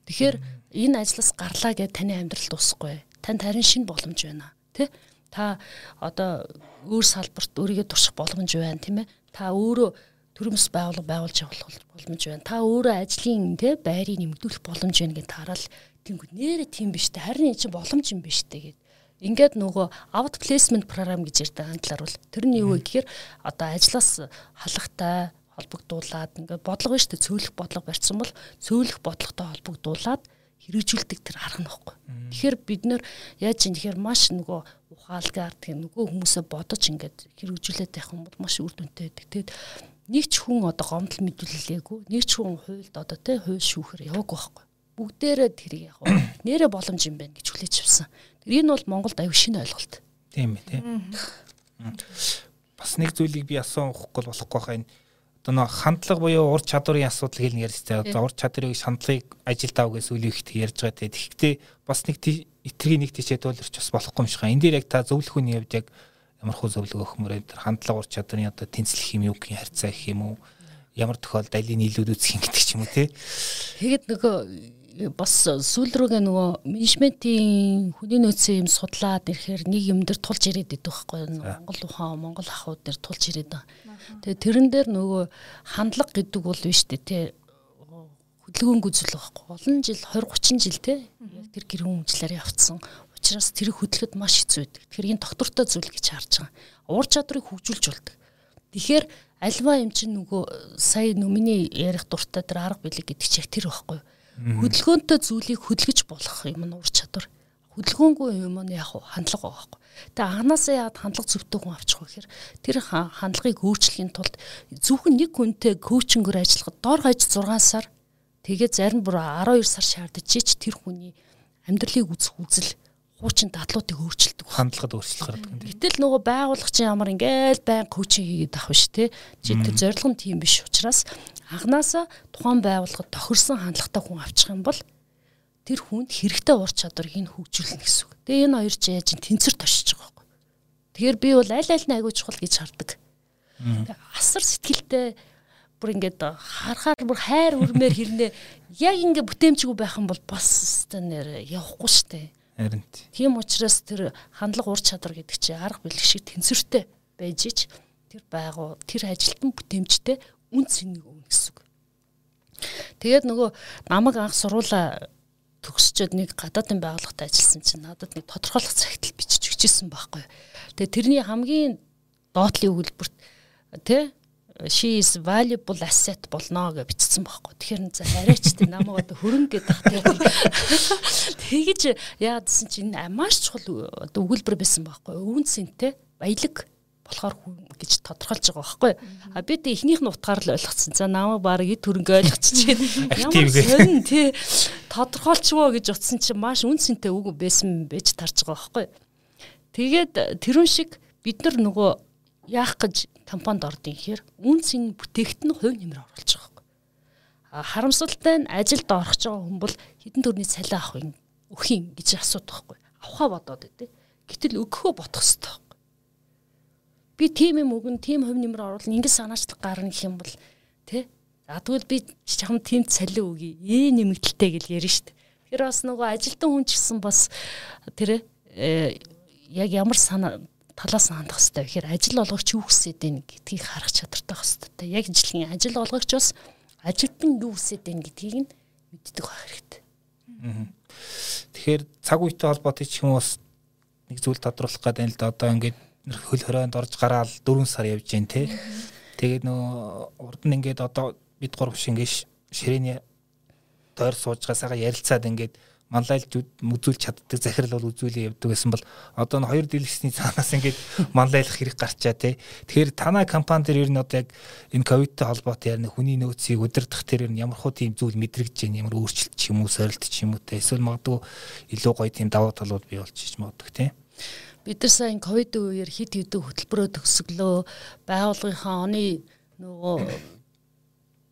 Тэгэхээр энэ ажлаас гарлаа гэд таны амьдрал дуусахгүй. Танд харин шинэ боломж байна. Тэ? Та одоо өөр салбарт өөрийгөө турших боломж байна, тийм ээ? Та өөрөө төрөмс байгуулга байгуулж явах боломж байна. Та өөрөө ажлын тэ байрыг нэмэгдүүлэх боломж байна гэж тараал тэнгүү нэрэ тийм биш тэ харин энэ чинь боломж юм биш тэ гэд Ингээд нөгөө out placement program гэж ярьдаг англиар бол тэр нь юу вэ гэхээр одоо ажлаас халахтай холбогдуулаад ингээд бодлого шүү дээ цөөлөх бодлого барьсан бол цөөлөх бодлоготой холбогдуулаад хэрэгжүүлдэг тэр арга нөхгүй. Тэгэхээр бид нэр яаж юм тэгэхээр маш нөгөө ухаалгаар тийм нөгөө хүмүүсээ бодож ингээд хэрэгжүүлээд байх юм бол маш үр дүнтэй байдаг. Тэгэд нэг ч хүн одоо гомдол мэдүүлэлээгүй, нэг ч хүн хуйлд одоо тий хууль шүүхээр яваагүй байхгүй. Бүгдээрээ тэрийг яг (coughs) нэрэ боломж юм байна гэж хүлээж авсан. Энэ бол Монголд аюу шинэ ойлголт. Тийм ээ тийм. Бас нэг зүйлийг би асуухгүй болохгүй хаа энэ одоо нэг хандлага буюу ур чадварын асуудал хэлнэ ярьж байгаа. Одоо ур чадрыг хандлагыг ажилд авах гэсэн үйл ихтэй ярьж байгаа те. Тэгэхдээ бас нэг итгэгийн нэг тийшээ тууларч бас болохгүй юм шиг. Энэ дээр яг та зөвлөх хүний хувьд яг ямар хөө зөвлөгөө өгөх мөрөө тэр хандлага ур чадрын одоо тэнцлэх юм юу гэх харьцаа гэх юм уу? Ямар тохиолдолд алийг нийлүүд үүсгэх юм гэдэг ч юм уу те. Тэгэд нөгөө бас сүүл рүүгээ нөгөө менежментийн хүний нөөцийн юм судлаад ирэхээр нэг юм дээр тулж ирээд идэх байхгүй Монгол ухаан Монгол ахуйд дээр тулж ирээд байгаа. Тэгээ тэрэн дээр нөгөө хандлага гэдэг бол биш үү те хөдөлгөөн гүйцэл байхгүй олон жил 20 30 жил те яг тэр гэр хүмүүжлэр явцсан учраас тэр хөдөлгөд маш хэцүү байдаг. Тэгэхээр энэ доктортой зүйл гэж харж байгаа. Уур чадрыг хөгжүүлж болдог. Тэгэхээр альва юм чинь нөгөө сая нүмний ярих дуртай тэр арга билег гэдэг чинь тэр байхгүй юу? Хөдөлгөөнтэй зүйлийг хөдөлгөж болох юм нь ур чадвар. Хөдөлгөөнгүй юм нь яг хандлага байхгүй. Тэгээ анханасаа яагаад хандлага зөвтэй хүн авчих вэ гэхээр тэр хандлагыг өөрчлөхийн тулд зөвхөн нэг хүнтэй коучингөр ажиллахад дор хаяж 6 сар тэгээ зарим бүр 12 сар шаардаж чич тэр хүний амьдралыг үзэх үзэл хуучин дадлуудыг өөрчилдөг. Хандлагад өөрчлөлт гаргадаг юм. Гэтэл нөгөө байгууллагч ямар ингээл байн коучинг хийгээд авах биш те. Чи тэр зорилго нь тийм биш учраас анханасаа тухайн байгууллагад тохирсон хандлагатай хүн авчих юм бол тэр хүнд хэрэгтэй ур чадварыг нь хөгжүүлнэ гэсэн үг. Тэгээ энэ хоёр ч яаж тэнцэр тошиж байгаа байхгүй. Тэгэхээр би бол аль аль нь айгүй чухал гэж хардаг. Асар сэтгэлтэй бүр ингээд харахаар бүр хайр үрмээр хэрнээ яг ингээд бүтээмжгүй байх юм бол бас өстой нэр явахгүй штэ. Харин Тийм учраас тэр хандлага ур чадвар гэдэг чинь арга бэлэг шиг тэнцвэртэй байж ич тэр байгуу тэр ажилтан бүтээмжтэй үн цэнийг. Тэгээд нөгөө намайг анх суруулаа төгсчөөд нэг гадаадын байгууллагад ажилласан чинь надад нэг тодорхойлох цагтл бичиж өгчээсэн байхгүй. Тэгээд тэрний хамгийн доотлын өгүүлбэрт тий she is valuable asset болно гэж бичсэн байхгүй. Тэгэхээр за арайч тий намайг одоо хөрөнгө гэдэг тий. Тэгэж яадсан чинь энэ маш чухал өгүүлбэр байсан байхгүй. Өвөн цэнтэй баялаг болохоор гэж тодорхойлж байгаа байхгүй. А би тэ эхнийх нь утгаар л ойлгоцсон. За намайг баг эд хөрөнгө ойлгочихжээ. (laughs) Ямар сонь тий тодорхойлчвоо гэж утсан чинь маш үн цэнтэй үг байсан байж тарж байгаа байхгүй. Тэгээд тэрүүн шиг бид нар нөгөө яах гэж компанид ордын гэхээр үнцэн бүтээгт нь хувь нэмэр оруулж байгаа байхгүй. А харамсалтай нь ажилд орох гэж байгаа хүн бол хэдэн төрний цалин авах юм юм гэж асуудаг байхгүй. Авахаа бодоод өгдөө. Гэтэл өгөхөө бодох хэрэгтэй. Би тийм юм өгөн, тийм хувь нэмэр оруулна, ингэ санаачлах гарна гэх юм бол тий. За тэгвэл би чам тийм цалин өгье. Ээ нэмэгдэлтэй гэж ярина дээ. Тэр бас нөгөө ажилтан хүн ч гэсэн бас тэр яг ямар санаа талаас нь хандах хэрэгтэй. Тэгэхээр ажил олгогч юу хүсэж байна гэдгийг харах чадвартай хэрэгтэй. Яг жилийн ажил олгогч бас ажилтан юу хүсэж байна гэдгийг нь мэддэг байх хэрэгтэй. Тэгэхээр цаг үетэй холбоотой ч уу нэг зүйл тодруулах гэдэг нь л да одоо ингээд хөл хорионд орж гараал 4 сар явж जैन те. Тэгээд нөө урд нь ингээд одоо бид гурав шиг ингээд ширээний дойр сууж байгаа сайхан ярилцаад ингээд манлайлж үзүүлж чаддаг захирал бол үзүүлээ явдаг гэсэн бол одоо н хоёр дэлгэсний цаанаас ингээд (laughs) манлайлах хэрэг гарчаа тий. Тэгэхээр танай компани дээр ер нь одоо яг энэ ковидтэй холбоотой ярина хүний нөөцийг удирдах тэр ер нь ямар хуу тийм зүйл мэдрэгдэж байна ямар өөрчлөлт ч юм уу сорилт ч юм уу те эсвэл магадгүй илүү гоё тийм давуу талууд бий болчих магадгүй тий. Бид нар сайн ковид үеэр хит хитэг хөтөлбөрөө төгсгөлөө байгууллагынхаа оны нөгөө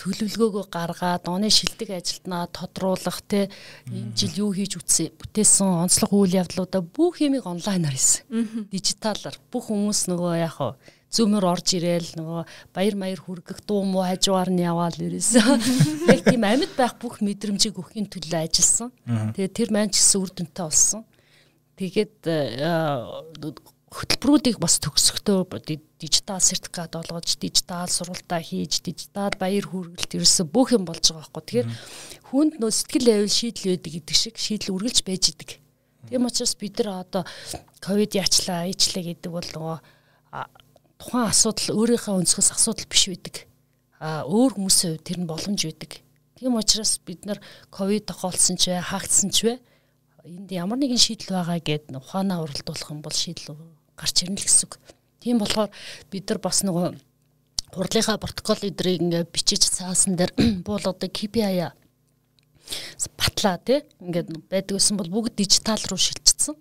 төлөвлөгөөгөө гаргаад оны шилдэг ажилтнаа тодруулах те энэ жил юу хийж үтсэ бүтээсэн онцлог үйл явдлуудаа бүх юмыг онлайнаар хийсэн. Дижиталар бүх хүмүүс нөгөө яг хаа зүүмөр орж ирээл нөгөө баяр маяр хүргэх дуу муу хажуугаар нь яваал ерөөсөө яг тийм амьд байх бүх мэдрэмжийг өгөхийн төлөө ажилласан. Тэгээд тэр маань ч гэсэн үр дүнтэй болсон. Тэгээд хөтөлбөрүүдийг бас төгсөхдөө дижитал сертификат олгож дижитал сургалтаа хийж дижитал баяр хүргэлт ерөөсө бүх юм болж байгаа байхгүй. Тэгэхээр хүнд нөө сэтгэл байвал шийдэл байдаг гэдэг шиг шийдэл үргэлж байж идэг. Тийм учраас бид нар одоо ковид яачлаа, ээчлээ гэдэг бол нөгөө тухайн асуудал өөрийнхөө өнцгөөс асуудал биш байдаг. А өөр хүмүүсийн хувьд тэр нь боломж байдаг. Тийм учраас бид нар ковид тохиолдсон ч вэ, хаагдсан ч вэ энд ямар нэгэн шийдэл байгаа гэд ухаанаа уралдуулах юм бол шийдэл гарч ирнэ л гэсэн үг. Тийм болохоор бид нар бас нөгөө хурдлынхаа протокол эдрийг ингээ бичиж цаасан дээр (clears throat) буулгадаг KPI батлаа тий ингээд байдаг гэсэн бол бүгд дижитал руу шилжчихсэн.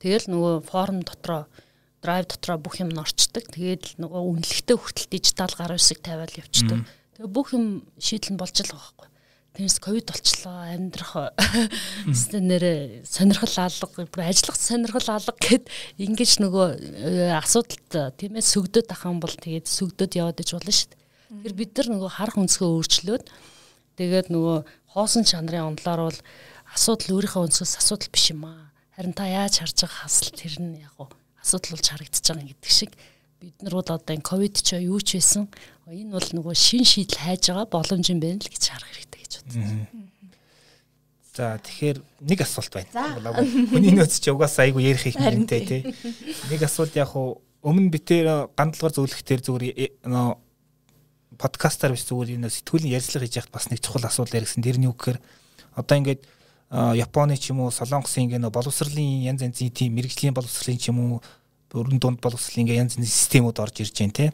Тэгэл нөгөө форм дотроо драйв дотроо бүх юм орчдөг. Тэгээд нөгөө үнэлэхтэй хүртэл дижитал гар үсэг тавиал явчихдаг. Тэгээ бүх юм шийдэл нь болж л байгаа байхгүй. Тэрс ковид болчлоо амьдрах нэрэ сонирхол алга бүр ажиллах сонирхол алга гэд ингэж нөгөө э, асуудалд тийм ээ сүгдөд ахын бол тэгээд сүгдөд яваад иж болно шүү дээ. Тэгэхээр бид нар нөгөө харах өнцгөө өөрчлөөд тэгээд нөгөө хоосон чанарын онлоор бол асуудал өөрийнхөө өнцгөөс асуудал биш юм аа. Харин та яаж харж байгаа хасал тэр нь яг уу асуудал болж харагдаж байгаа гэдэг шиг бид нар бол одоо энэ ковид ч юу ч байсан энэ бол нөгөө шин шийдэл хайж байгаа боломж юм байна л гэж харах хэрэгтэй За тэгэхээр нэг асуулт байна. Хүний нөөц чи угаасаа айгу ярих их юмтай тий. Нэг асуулт яг хуу өмнө битээр гандалгаар зөвлөхтэр зүгээр нөө подкастаар биш зүгээр энэ сэтгүүлийн ярилцлага хийж яхад бас нэг чухал асуудал яригсан. Тэр нь юу гэхээр одоо ингээд Японы ч юм уу Солонгосын ингээд боловсролын янз янзын тийм мэрэгжлийн боловсролын ч юм уу өргөн дунд боловсролын ингээд янз янзын системүүд орж ирж байна те.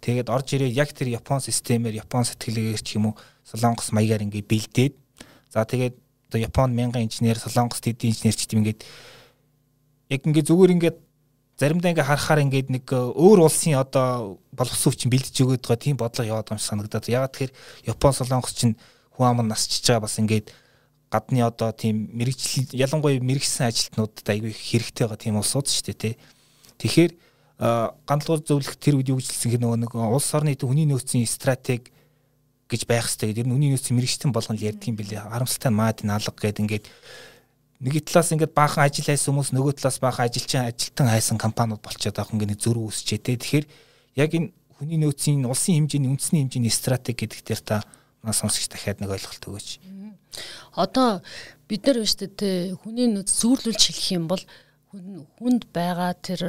Тэгээд орж ирээ яг тэр Япон системээр Япон сэтгэлгээгээр ч юм уу Солонгос маягаар ингээд бэлдээд за тэгээд одоо Японд мянган инженер, Солонгост хэдийн инженер ч гэдэм ингээд яг ингээд зүгээр ингээд заримдаа ингээд харахаар ингээд нэг э, өөр улсын одоо боловсон хүчин бэлдэж өгöd байгаа тийм бодлого яваад байгаа юм санагдаад. Ягаад тэгэхээр Япон, Солонгос чинь хүн ам насчиж байгаа бас ингээд гадны одоо тийм мэрэгжил ялангуяа мэрэгсэн ажилтнуудад аягүй хэрэгтэй байгаа тийм улсууд шүү дээ тий. Тэгэхээр гандлуур зөвлөх тэр үед юу гэжэлсэн гэх нөгөө нэг улс орны хүний нөөцийн стратеги гэж байх хэрэгтэй. Тэр нь хүний нөөцийн мэрэгчтэн болгон л ярьдгийн билээ. Харамсалтай маад наалга гэдэг ингээд нэг талаас ингээд баахан ажил хайсан хүмүүс нөгөө талаас баахан ажилчин ажилтан хайсан компаниуд болчиход байгаа хүн ингээд зөрүү үсчээ те. Тэгэхээр яг энэ хүний нөөцийн улсын хэмжээний үндэсний хэмжээний стратеги гэдэг дээр та манай сонсогч дахиад нэг ойлголт өгөөч. Одоо бид нар биш тэ хүний нөөц зүүрлүүлж хэлэх юм бол хүнд байгаа тэр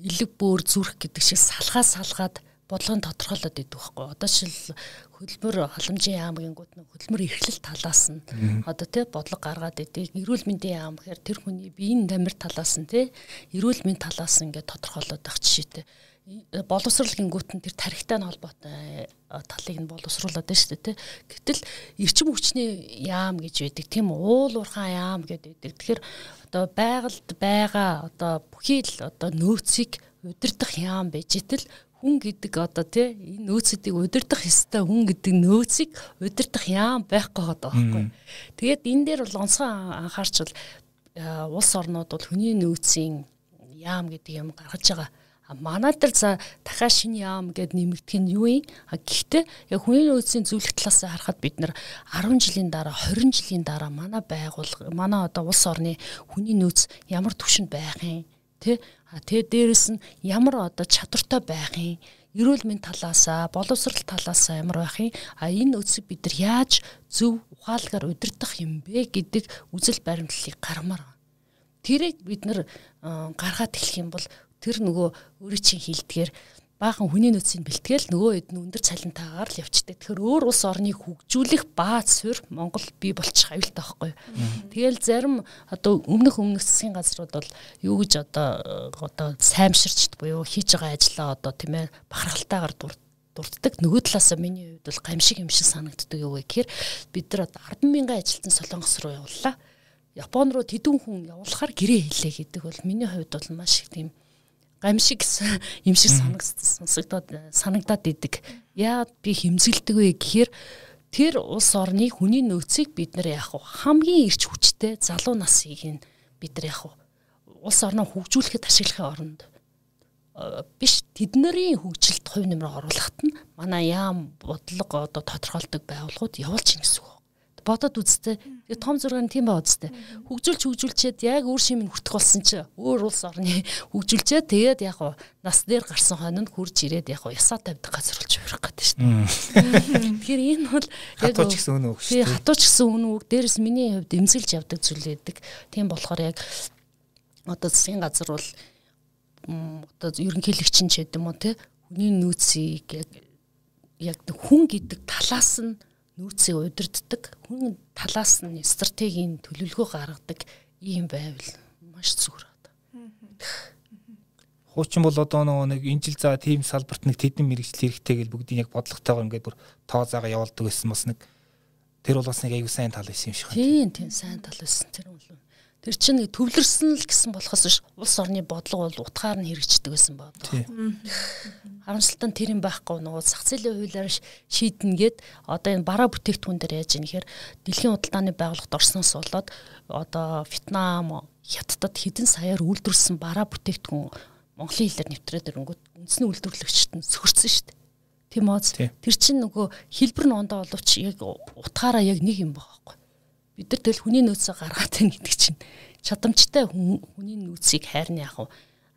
элэг бөөр зүрх гэдэг шиг салгаа салгаад бодлогын тодорхойлоод идэх байхгүй. Одоо шил хөдөлмөр халамжийн яамгийн гууд нэг хөдөлмөр эрхлэл талаас нь одоо тий бодлого гаргаад идэг. Эрүүл мэндийн яам гэхээр тэр хүний биеийн тамир талаас нь тий эрүүл мэнд талаас нь ингээд тодорхойлоод байх жишээтэй боловсрал гингүүт нь тэр тарихтай нь холбоотой талыг нь боловсруулад байна шүү дээ тий. Гэтэл эрчим хүчний яам гэж байдаг. Тийм уул уурхаан яам гэдэг. Тэгэхээр одоо байгальд байгаа одоо бүхий л одоо нөөцийг удирдах яам байж итэл хүн гэдэг одоо тий энэ нөөцүүдийг удирдах ёстой хүн гэдэг нөөцийг удирдах яам байхгүй байгаа байхгүй. Тэгээд энэ дээр бол онцгой анхаарчвал улс орнууд бол хүний нөөцийн яам гэдэг юм гаргаж байгаа. Манай дээр за дахиад шинэ яам гэд нэмэгдэх нь юу юм? Гэхдээ яг хүний нөөцийн зөвлөх талаас харахад бид нар 10 жилийн дараа 20 жилийн дараа манай байгууллага манай одоо улс орны хүний нөөц ямар түвшинд байх юм? Тэ тэгээ дээрэс нь ямар одоо чадвартай байх юм эрүүл мэнд талаасаа боловсрал талаасаа ямар байх юм а энэ өсөг бид нар яаж зөв ухаалгаар удирдах юм бэ гэдэг үзэл баримтлалыг гаргамаар тэрийг бид нар гаргаад эхлэх юм бол тэр нөгөө өөрийн чинь хилдгээр баахан хүний нөөцийн бэлтгэл нөгөө хэд нь өндөр цалинтаагаар л явцдаг. Тэгэхээр өөр улс орныг хөгжүүлэх бааз суурь Монгол бий болчих аюултай байхгүй. Тэгэл зарим одоо өмнөх өмнөх засгийн газрууд бол юу гэж одоо одоо саймширчд буюу хийж байгаа ажлаа одоо тийм ээ бахархалтайгаар дур дурддаг нөгөө талаасаа миний хувьд бол гамшиг юм шиг санагддаг юу гэхээр бид нар 10 мянган ажилтан солонгос руу явууллаа. Япон руу тэдэн хүн явуулахаар гэрээ хийлээ гэдэг бол миний хувьд бол маш их тийм гамшиг юм шиг сонсогдоод санагдаад идэг. Яа би хэмзэлдэг вэ гэхээр тэр улс орны хүний нөөцийг бид нар яах вэ? Хамгийн ирч хүчтэй залуу насыг нь бид нар яах вэ? Улс орноо хөгжүүлэхэд ашиглахын оронд биш тэднэрийн хөгжилд хувь нэмрээ оруулахад нь манай яам бодлого одоо тодорхойлдог байгууллагууд явуулж ийн гэсэн бодоод үзтээ. Тэгээ том зураг нь тийм баа үзтээ. Хөгжүүлж хөгжүүлчихэд яг өөр шимэн хүртэх болсон чи өөр улс орны хөгжүүлчихэд тэгээд яг хуу нас дээр гарсан хойно хурж ирээд яг хуу ясаа тавьдаг газар болж өрөх гэдэг шүү дээ. Тэгэхээр энэ бол яг хатууч гэсэн үнэ үг шүү дээ. Хатууч гэсэн үнэ үг. Дээрээс миний хувьд эмзэглэж явдаг зүйл байдаг. Тийм болохоор яг одоо засгийн газар бол одоо ерөнхийлөгч нь ч гэдэм үү те хүний нөөцийг яг яг хүн гэдэг талаас нь нөөцийг удирддаг хүн талаас нь стратегийн төлөвлөгөө гаргадаг ийм байвал маш зүгээр байна. Хуучин бол одоо нэг энэ жил за тийм салбарт нэг тэдэн мэрэгжил хэрэгтэй гэж бүгдийг яг бодлоготойгоор ингээд бүр тоо заагаа явуулдаг гэсэн бас нэг тэр бол бас нэг аюу сайн тал байсан юм шиг байна. Тийм тийм сайн тал байсан. Тэр бол Тэр чинь төвлөрсөн л гэсэн болохоос биш улс орны бодлого бол утгаар нь хэрэгждэг байсан баа. Харамсалтай нь тэр юм байхгүй нөгөө зах зээлийн хуулиар шийднэгээд одоо энэ бараа бүтээгдэхүүн дээр яаж ийм гэхээр дэлхийн худалдааны байгууллагт орсноос болоод одоо Вьетнам, Хятадд хэдэн саяар үйлдвэрлэсэн бараа бүтээгдэхүүн Монголын хэлээр нэвтрээд ирэнгүүт үндэсний үйлдвэрлэгчд нь сөхөрсөн шүү дээ. Тийм үү? Тэр чинь нөгөө хэлбэр нь ондоо боловч яг утгаараа яг нэг юм байхгүй бид нар тэгэл хүний нөөцөө гаргаад байна гэдэг чинь чадамжтай хүний нөөцийг хайрны яг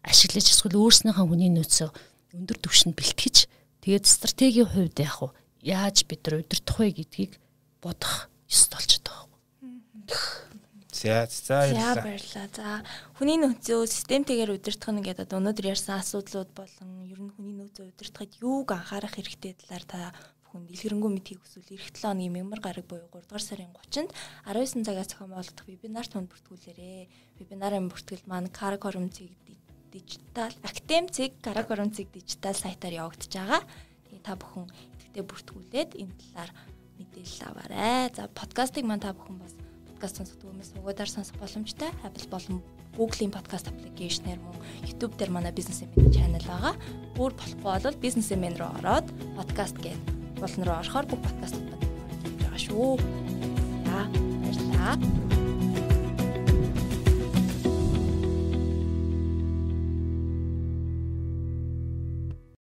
ашиглаж эсвэл өөрснийхөө хүний нөөцөө өндөр түвшинд бэлтгэж тэгээд стратегийн хувьд яг яаж бид нар удирдах вэ гэдгийг бодох ёстой болчиход байгаа. За за баярлалаа. За хүний нөөцөө системтэйгээр удирдах нь гэдэг өнөөдөр ярьсан асуудлууд болон ер нь хүний нөөцөө удирдахад юуг анхаарах хэрэгтэй талаар та хүн дэлгэрэнгүй мэдхийг хүсвэл эх 7 оны мэмэр гараг буюу 3 дугаар сарын 30-нд 19 цагаас зохион байгуулагдах вебинар тунд бүртгүүлээрэ. Вебинарын бүртгэлд маань Каракорум цэг дижитал Актем цэг Каракорум цэг дижитал сайтаар явагдаж байгаа. Тэгээ та бүхэн идэвхтэй бүртгүүлээд энэ талаар мэдээлэл аваарай. За подкастыг маань та бүхэн бас подкаст сонсдог хүмүүс сувгуудаар сонсох боломжтой. Apple болон Google-ийн подкаст аппликейшнээр мөн YouTube дээр манай бизнес эмэн чанал байгаа. Бүр болохгүй бол бизнес эмэн рүү ороод подкаст гэдэг болон руу орохоор бүх подкастууд байна шүү. баярлалаа.